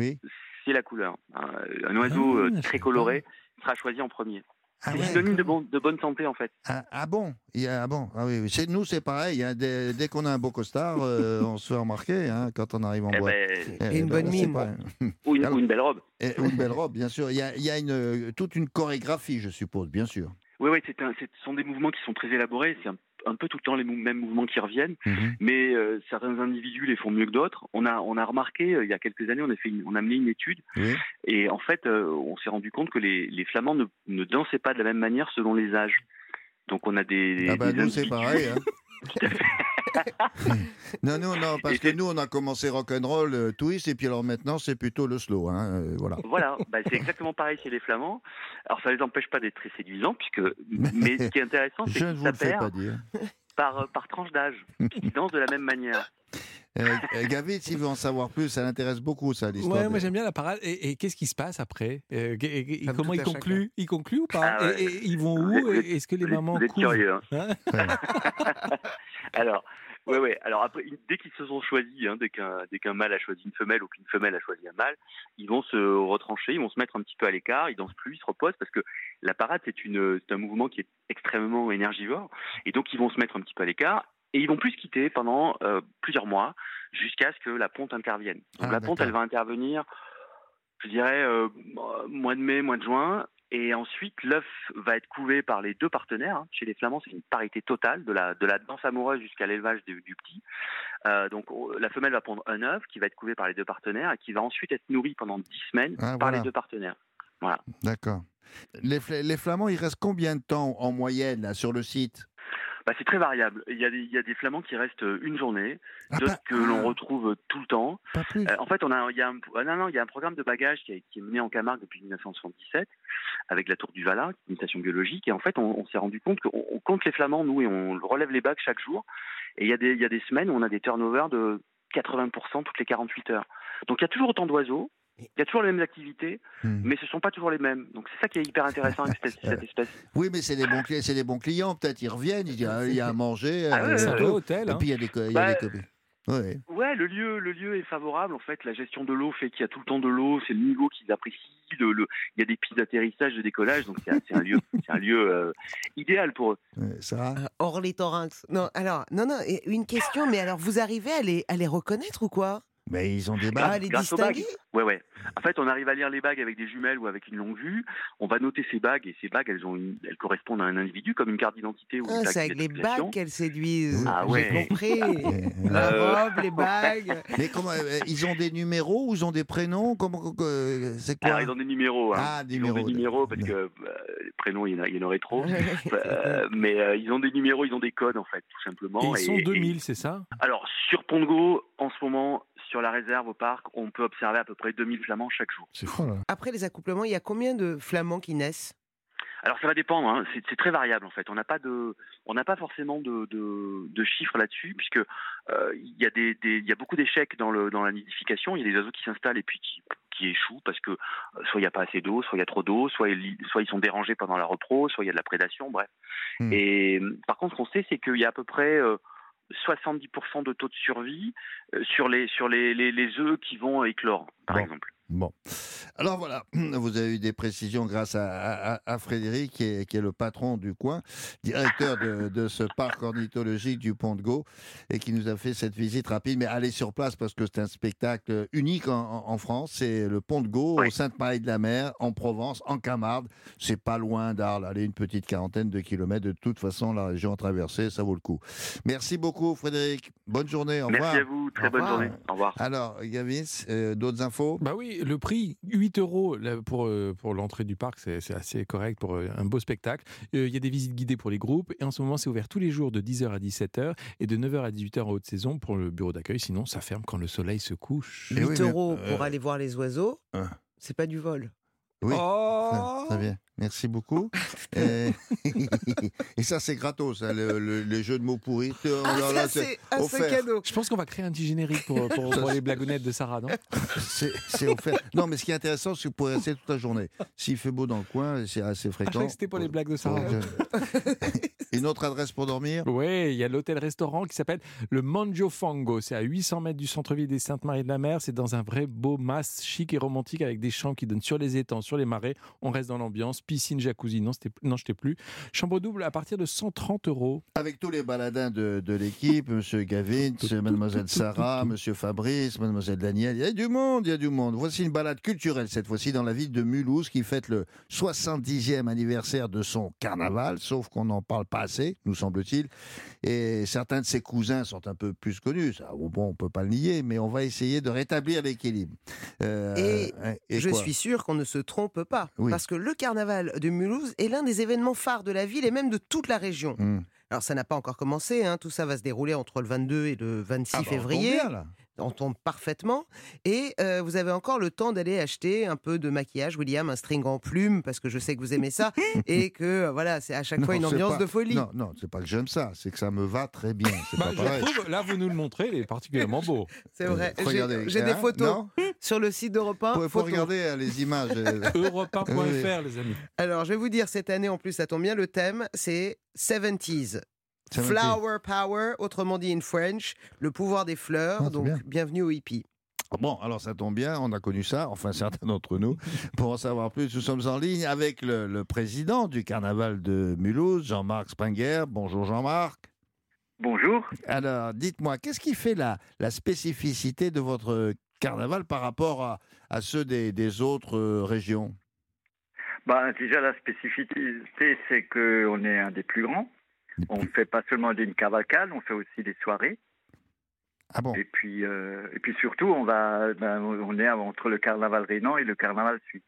c'est la couleur. Un, oiseau ah, euh, très coloré sera choisi en premier. Ah c'est synonyme de, de, bonne santé en fait.
Ah, ah bon, ah bon, ah oui, chez nous c'est pareil. Hein. Dès, dès qu'on a un beau costard, euh, <laughs> on se fait remarquer hein, quand on arrive en
eh
boîte.
Ben,
eh, et une bonne mine.
Ou une, ou une, belle robe.
Et, une belle robe, bien sûr. Il y a, il y a une, toute une chorégraphie, je suppose, bien sûr.
Oui, oui, c'est un, ce sont des mouvements qui sont très élaborés. C'est un un peu tout le temps les mêmes mouvements qui reviennent, mhm. mais euh, certains individus les font mieux que d'autres. On a, on a remarqué euh, il y a quelques années, on a, fait on a mené une étude, et en fait, euh, on s'est rendu compte que les, les Flamands ne, ne, dansaient pas de la même manière selon les âges. Donc on a des.
Ah bah nous c'est pareil. Hein. <laughs> <laughs> non, non, non, parce que nous, on a commencé rock'n'roll, euh, twist, et puis alors maintenant, c'est plutôt le slow. Hein, euh, voilà,
voilà bah, c'est exactement pareil chez les Flamands. Alors, ça les empêche pas d'être très séduisants, puisque. <laughs> Mais ce qui est intéressant, c'est qu'ils s'appairent par, euh, par tranche d'âge. Ils dansent de la même manière.
Euh, Gavit, s'il veut en savoir plus, ça l'intéresse beaucoup, ça, l'histoire.
Ouais, moi j'aime bien la parade. Et, qu'est-ce qui se passe après? Comment ils concluent Ils concluent ou pas? Ah et, ils vont où? Est-ce que les mamans
Vous êtes curieux. Hein. hein? <laughs> Alors, ouais, ouais. Alors après, dès qu'ils se sont choisis, hein, dès qu'un dès qu'un mâle a choisi une femelle ou qu'une femelle a choisi un mâle, ils vont se retrancher, ils vont se mettre un petit peu à l'écart, ils dansent plus, ils se reposent parce que la parade c'est une c'est un mouvement qui est extrêmement énergivore et donc ils vont se mettre un petit peu à l'écart et ils vont plus se quitter pendant euh, plusieurs mois jusqu'à ce que la ponte intervienne. Donc ah, la ponte, elle va intervenir, je dirais, euh, mois de mai, mois de juin, et ensuite, l'œuf va être couvé par les deux partenaires. Chez les Flamands, c'est une parité totale, de la, de la danse amoureuse jusqu'à l'élevage du, petit. Euh, donc, la femelle va prendre un œuf qui va être couvé par les deux partenaires et qui va ensuite être nourri pendant dix semaines ah, par les deux partenaires. Voilà.
D'accord. Les, les, Flamands, il reste combien de temps en moyenne sur le site?
Bah, c'est très variable. Il y, a des, il y, a des, flamands qui restent euh, une journée, ah, d'autres que l'on retrouve tout le temps.
Euh,
en fait, on a, il y a un, ah, non, non, il y a un programme de bagages qui, est mené en Camargue depuis 1977 avec la Tour du est une station biologique. Et en fait, on, s'est rendu compte qu'on compte les flamands, nous, et on relève les bagues chaque jour. Et il y, a des, il y a des semaines où on a des turnovers de 80% toutes les 48 heures. Donc il y a toujours autant d'oiseaux, il y a toujours les mêmes activités, hmm. mais ce ne sont pas toujours les mêmes. Donc c'est ça qui est hyper intéressant avec cette, espèce.
Oui, mais c'est des bons, c'est des bons clients. Peut-être ils reviennent, il y a, il y a à manger.
Ah, c'est un hôtel.
Et puis il y a des, il y a des bah,
Ouais. ouais. le lieu, le lieu est favorable. En fait, la gestion de l'eau fait qu'il y a tout le temps de l'eau. C'est le niveau qu'ils apprécient. Le, le, il y a des pistes d'atterrissage, de décollage. Donc c'est un lieu, <laughs> c'est un lieu euh, idéal pour eux.
ça.
Euh, hors les thorax. Non, alors, non, non. Une question. Mais alors, vous arrivez à les, à les reconnaître ou quoi?
Mais ils ont des bagues. Ah,
les distinguer
Ouais, ouais. En fait, on arrive à lire les bagues avec des jumelles ou avec une longue vue. On va noter ces bagues et ces bagues, elles, ont elles correspondent à un individu comme une carte d'identité ou
ah, C'est avec les bagues qu'elles séduisent.
Ah ouais.
J'ai compris. <laughs> La euh. robe, les bagues.
Mais comment euh, Ils ont des numéros ou ils ont des prénoms? Comment C'est quoi?
Alors, ils ont des numéros. Hein.
Ah,
des
ils numéros.
Ont des numéros parce que bah, les prénoms, il y, en, a, il y en aurait trop. <laughs> Euh, mais ils ont des numéros, ils ont des codes en fait, tout simplement.
Et ils sont 2000, c'est ça?
Alors sur Pont de Go, en ce moment, sur la réserve au parc, on peut observer à peu près 2000 flamands chaque jour.
C'est fou, là.
Après les accouplements, il y a combien de flamands qui naissent?
Alors ça va dépendre, hein. c'est très variable en fait. On n'a pas de, on n'a pas forcément de, de, chiffres là-dessus puisque euh, il y a des, il y a beaucoup d'échecs dans le dans la nidification. Il y a des oiseaux qui s'installent et puis qui, qui échouent parce que soit il n'y a pas assez d'eau, soit il y a trop d'eau, soit, soit ils sont dérangés pendant la repro, soit il y a de la prédation, bref. Hmm. Et par contre, ce qu'on sait, c'est qu'il y a à peu près 70% de taux de survie sur les sur les, les, les œufs qui vont éclore, par exemple.
Bon. Alors voilà, <clears throat> vous avez eu des précisions grâce à, Frédéric, qui est, le patron du coin, directeur de, ce parc ornithologique du Pont de Gau, et qui nous a fait cette visite rapide. Mais allez sur place parce que c'est un spectacle unique en, France. C'est le Pont de Gau, au Sainte-Marie-de-la-Mer, en Provence, en Camargue. C'est pas loin d'Arles. Allez, une petite quarantaine de kilomètres. De toute façon, la région traversée, ça vaut le coup. Merci beaucoup, Frédéric. Bonne journée. Au revoir.
Merci à vous. Très bonne journée. Au revoir.
Alors, Gavin, euh, d'autres infos?
Bah oui, le prix, 8 euros pour, euh, pour l'entrée du parc, c'est assez correct pour euh, un beau spectacle. Euh, il y a des visites guidées pour les groupes et en ce moment, c'est ouvert tous les jours de 10h à 17h et de 9h à 18h en haute saison pour le bureau d'accueil. Sinon, ça ferme quand le soleil se couche.
8 euros pour aller voir les oiseaux, hein. c'est pas du vol.
Oui, oh très bien. Merci beaucoup. <laughs> <laughs> et... ça, c'est gratos, hein, le, jeu de mots pourris.
Ah, c'est cadeau.
Je pense qu'on va créer un petit générique pour, les blagounettes de Sarah, non? <laughs>
C'est offert. Non, mais ce qui est intéressant, c'est que vous pourrez rester toute la journée. S'il fait beau dans le coin, c'est assez fréquent.
Ah, c'était pour les blagues de Sarah.
Une autre adresse pour dormir?
Oui, il y a l'hôtel-restaurant qui s'appelle le Manjo Fango. C'est à 800 mètres du centre-ville des Saintes-Maries-de-la-Mer. C'est dans un vrai beau mas chic et romantique avec des champs qui donnent sur les étangs, sur les marais. On reste dans l'ambiance piscine, jacuzzi, non, non je t'ai plus. Chambre double à partir de 130 euros.
Avec tous les baladins de, l'équipe, Monsieur Gavin, Mademoiselle Sarah, Monsieur Fabrice, Mademoiselle Daniel, il y a du monde, il y a du monde. Voici une balade culturelle cette fois-ci dans la ville de Mulhouse qui fête le 70e anniversaire de son carnaval, sauf qu'on n'en parle pas assez, nous semble-t-il. Et certains de ses cousins sont un peu plus connus, ça, bon, on peut pas le nier, mais on va essayer de rétablir l'équilibre.
Euh, et, je suis sûr qu'on ne se trompe pas, parce que le carnaval de Mulhouse est l'un des événements phares de la ville et même de toute la région. Hmm. Alors ça n'a pas encore commencé, hein. tout ça va se dérouler entre le 22 et le 26 ah bah, février tombe parfaitement. Et euh, vous avez encore le temps d'aller acheter un peu de maquillage, William, un string en plume, parce que je sais que vous aimez ça, <laughs> et que euh, voilà, c'est à chaque fois une ambiance de folie.
Non, non, c'est pas que j'aime ça, c'est que ça me va très bien.
Bah, là, vous nous le montrez, il est particulièrement beau. <laughs>
C'est vrai. J'ai des photos sur le site d'Europe 1.
Il faut regarder euh, les images. <laughs>
Europe1.fr, les amis.
Alors, je vais vous dire, cette année, en plus, ça tombe bien, le thème, c'est 70s. Flower Power, autrement dit in French, le pouvoir des fleurs. Ah, donc, bienvenue au hippie.
Bon, alors ça tombe bien, on a connu ça, enfin certains d'entre nous. <laughs> Pour en savoir plus, nous sommes en ligne avec le, président du carnaval de Mulhouse, Jean-Marc Springer. Bonjour Jean-Marc.
Bonjour.
Alors, dites-moi, qu'est-ce qui fait la, la, spécificité de votre carnaval par rapport à, à ceux des, des autres euh, régions?
Bah, Déjà, la spécificité, c'est qu'on est un des plus grands. On fait pas seulement des cavalcades, on fait aussi des soirées.
Ah bon?
Et puis, euh, et puis surtout, on va, ben, on est entre le carnaval rhénan et le carnaval suisse.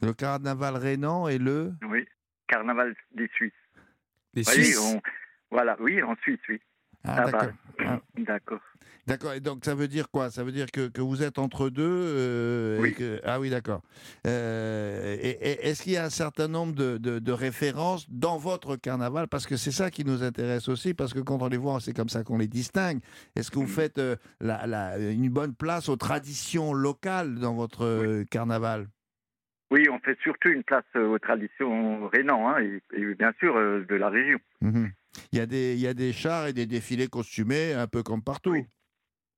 Le carnaval rhénan et le
Oui, carnaval des Suisses.
Des Suisses
Voilà, oui, en Suisse, oui.
Ah, ah bah,
ah. d'accord.
D'accord. Et donc ça veut dire quoi? Ça veut dire que, que, vous êtes entre deux euh,
oui.
Ah oui, d'accord. Euh, et, est-ce qu'il y a un certain nombre de, de, références dans votre carnaval? Parce que c'est ça qui nous intéresse aussi, parce que quand on les voit, c'est comme ça qu'on les distingue. Est-ce que vous faites euh, la, la, une bonne place aux traditions locales dans votre carnaval?
Oui, on fait surtout une place aux traditions rhénan, hein, et, bien sûr de la région.
Mmh il y, a des, il y a des chars et des défilés costumés un peu comme partout.
Oui,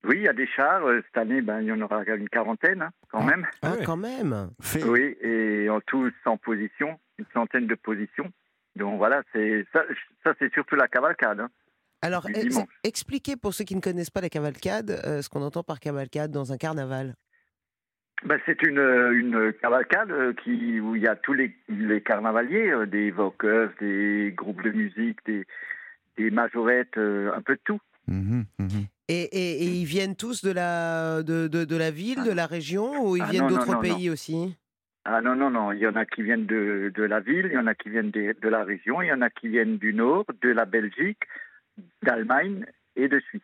il y a des chars. Euh, cette année, ben, il y en aura une quarantaine, hein, quand ah. même.
Ah, quand même
Oui, et en tout, 100 positions, une centaine de positions. Donc voilà, c'est ça, ça c'est surtout la cavalcade. Hein,
Alors, expliquez pour ceux qui ne connaissent pas la cavalcade, euh, ce qu'on entend par cavalcade dans un carnaval.
Ben, c'est une, une cavalcade euh, qui, où il y a tous les, les carnavaliers, des voqueurs, des groupes de musique, des, des majorettes, un peu de tout.
Mmh mmh
et, ils viennent tous de la, de, de, la ville, de la région, ou ils ah viennent d'autres pays aussi?
Ah non, non, non. Il y en a qui viennent de, de la ville, il y en a qui viennent de, de la région, il y en a qui viennent du nord, de la Belgique, d'Allemagne et de Suisse.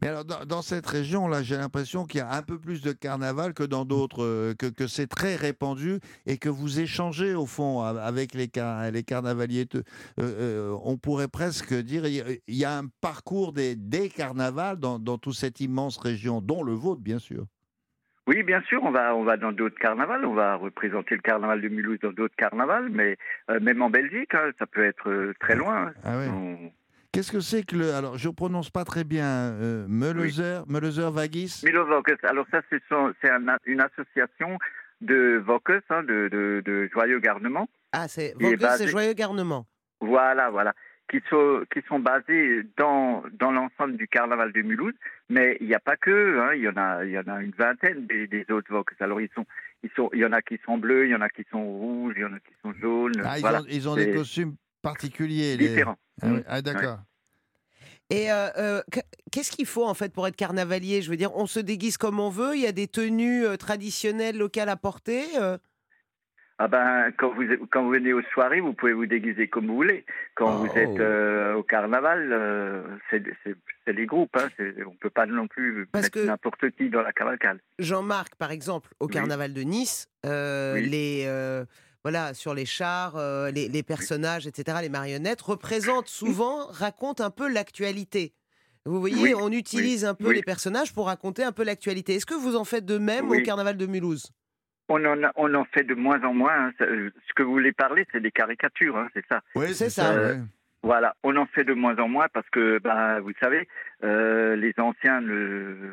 Mais alors, dans, cette région-là, j'ai l'impression qu'il y a un peu plus de carnaval que dans d'autres, euh, que, que c'est très répandu et que vous échangez, au fond, avec les, les carnavaliers. Euh, euh, on pourrait presque dire il y a un parcours des, des carnavals dans, dans toute cette immense région, dont le vôtre, bien sûr.
Oui, bien sûr, on va, on va dans d'autres carnavals, on va représenter le carnaval de Mulhouse dans d'autres carnavals, mais euh, même en Belgique, hein, ça peut être euh, très loin. Hein.
Ah Qu'est-ce que c'est que le. Alors, je ne prononce pas très bien. Euh, Meulezer, oui. Vagis?
Alors, ça, c'est une association de Vocus, hein, de, de, de, Joyeux Garnement.
Ah, c'est Vocus, c'est Joyeux Garnement.
Voilà, voilà qui sont, qui sont basés dans, dans l'ensemble du carnaval de Mulhouse, mais il n'y a pas que, hein, il, y en a, il y en a une vingtaine des, des autres Vox. Alors ils sont, ils sont, il y en a qui sont bleus, il y en a qui sont rouges, il y en a qui sont jaunes.
Ah, ils, ont, ils ont des costumes particuliers.
Différents.
Ah, ah, d'accord.
Et euh, euh, qu'est-ce qu'il faut en fait pour être carnavalier? Je veux dire, on se déguise comme on veut. Il y a des tenues euh, traditionnelles locales à porter.
Ah ben, quand vous, quand vous venez aux soirées, vous pouvez vous déguiser comme vous voulez. Quand vous êtes oh. euh, au carnaval, euh, c'est les groupes. Hein, on ne peut pas non plus mettre n'importe qui dans la cavalcade.
Jean-Marc, par exemple, au carnaval de Nice, euh, les, voilà, sur les chars, les, personnages, etc., les marionnettes, représentent <coughs> souvent, racontent un peu l'actualité. Vous voyez, on utilise un peu les personnages pour raconter un peu l'actualité. Est-ce que vous en faites de même au carnaval de Mulhouse?
On en, on en fait de moins en moins. Hein. Euh, ce que vous voulez parler, c'est des caricatures, hein, c'est ça?
Oui, c'est ça. Euh,
voilà, on en fait de moins en moins parce que, bah, vous savez, euh, les anciens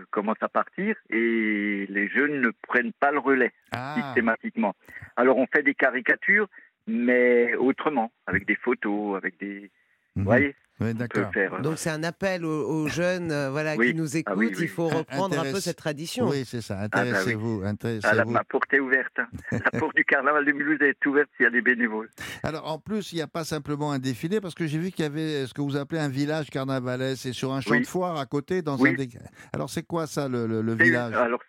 commencent à partir et les jeunes ne prennent pas le relais ah. systématiquement. Alors on fait des caricatures, mais autrement, avec des photos, avec des... Vous mhm. Voyez
d'accord.
Euh, Donc c'est un appel aux, jeunes euh, voilà, qui nous ah écoutent. Il faut reprendre un peu cette tradition.
Oui, c'est ça. Ah, bah intéressez-vous.
Ah, la, porte est ouverte. <laughs> la porte du carnaval de Mulhouse est ouverte s'il y a des bénévoles.
Alors en plus, il n'y a pas simplement un défilé, parce que j'ai vu qu'il y avait ce que vous appelez un village carnavalais. C'est sur un champ de foire à côté. dans un Alors c'est quoi ça, le, village?
Alors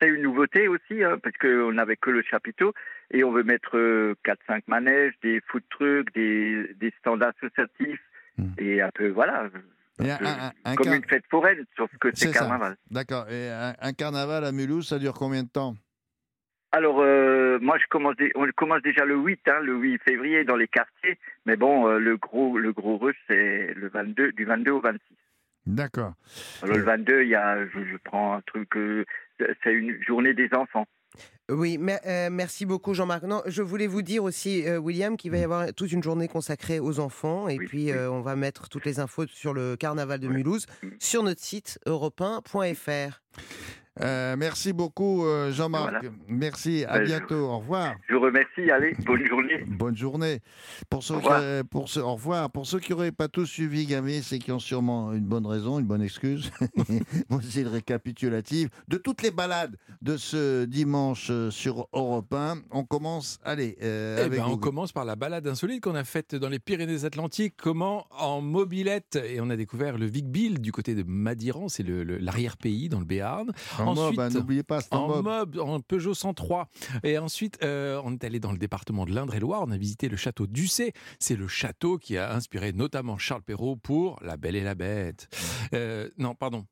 c'est une nouveauté aussi, hein, parce qu'on n'avait que le chapiteau et on veut mettre 4-5 euh, manèges, des food trucks, des, des stands associatifs, Hmm. Et un peu, voilà. comme une fête foraine, sauf que c'est carnaval.
D'accord. Et un, carnaval à Mulhouse, ça dure combien de temps?
Alors, euh, moi, je commence, on commence déjà le 8, hein, le 8 février dans les quartiers. Mais bon, euh, le gros, le gros rush, c'est le 22, du 22 au 26.
D'accord.
Alors, le 22, il y a, je, prends un truc, euh, c'est une journée des enfants.
Oui, euh, merci beaucoup Jean-Marc. je voulais vous dire aussi, euh, William, qu'il va y avoir toute une journée consacrée aux enfants. Et puis, euh, on va mettre toutes les infos sur le carnaval de Mulhouse sur notre site europe
euh, merci beaucoup, euh, Jean-Marc. Merci, à ben, bientôt. au revoir.
Je vous remercie. Allez, bonne journée.
Bonne journée. Pour ceux au
revoir.
Qui, pour au revoir. Pour ceux qui n'auraient pas tous suivi Gamé, c'est qui ont sûrement une bonne raison, une bonne excuse. <laughs> Voici le récapitulatif de toutes les balades de ce dimanche euh, sur Europe 1. On commence, allez.
Eh ben, on commence par la balade insolite qu'on a faite dans les Pyrénées-Atlantiques. Comment En mobilette? Et on a découvert le Vic Bill du côté de Madiran, c'est l'arrière-pays dans le Béarn.
En ensuite, mob, hein, n'oubliez pas,
en mob. en Peugeot 103. Et ensuite, euh, on est allé dans le département de l'Indre-et-Loire. On a visité le château d'Ussé. C'est le château qui a inspiré notamment Charles Perrault pour La Belle et la Bête. Euh, non, pardon,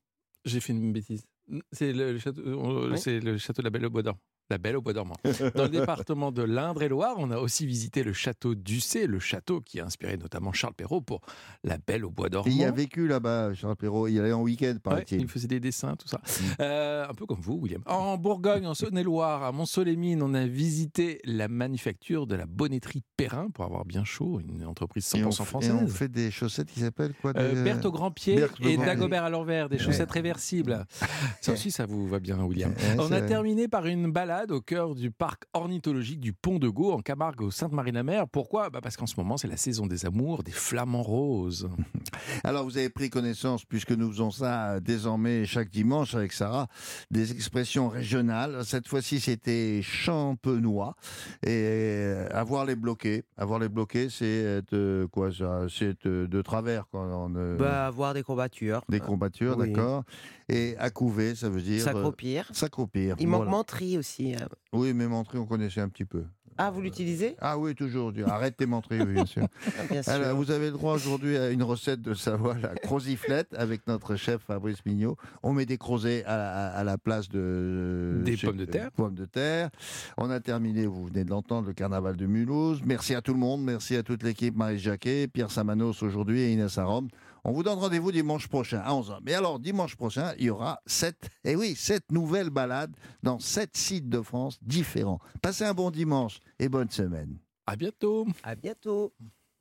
j'ai fait une bêtise. C'est le, château, euh, c'est le château de la Belle au Bois d'Or. La Belle au Bois dormant. <laughs> Dans le département de l'Indre-et-Loire, on a aussi visité le château d'Ussé, le château qui a inspiré notamment Charles Perrault pour La Belle au Bois dormant.
Il y a vécu là-bas, Charles Perrault. Il allait en week-end, paraît-il.
il faisait des dessins, tout ça. Mm. Euh, un peu comme vous, William. En Bourgogne, en Saône-et-Loire, à Mont-Solémine, on a visité la manufacture de la bonneterie Perrin pour avoir bien chaud, une entreprise 100% française. Et
on fait des chaussettes qui s'appellent quoi euh,
Berthe au grand pied et Dagobert à l'envers, des chaussettes réversibles. Ça aussi, ça vous va bien, William. on a terminé par une balade au cœur du parc ornithologique du Pont de Gau en Camargue au Sainte-Marie-la-Mer. Pourquoi? Bah Parce qu'en ce moment, c'est la saison des amours, des flamants roses. <laughs>
Alors, vous avez pris connaissance, puisque nous faisons ça désormais chaque dimanche avec Sarah, des expressions régionales. Cette fois-ci, c'était champenois. Et euh, avoir les bloqués. Avoir les bloqués, c'est quoi ça? C'est de travers. Quand on,
bah, avoir des combattures.
Des combattures, d'accord. Et accouver, ça veut dire.
S'accroupir.
Euh, s'accroupir.
Il manque menterie aussi. Euh.
Oui, mais menterie, on connaissait un petit peu.
Ah, vous l'utilisez?
Ah oui, toujours. Arrête tes menteries, bien sûr. <laughs> Ah, Alors, vous avez le droit aujourd'hui à une recette de Savoie, la croziflette, avec notre chef Fabrice Mignot. On met des crozets à, la place de...
Des pommes de terre.
Pommes de terre. On a terminé, vous venez de l'entendre, le carnaval de Mulhouse. Merci à tout le monde. Merci à toute l'équipe, Marie Jacquet, Pierre Samanos aujourd'hui et Inès Arom. On vous donne rendez-vous dimanche prochain à 11h. Mais alors, dimanche prochain, il y aura sept, et eh oui, sept nouvelles balades dans sept sites de France différents. Passez un bon dimanche et bonne semaine.
À bientôt.
À bientôt.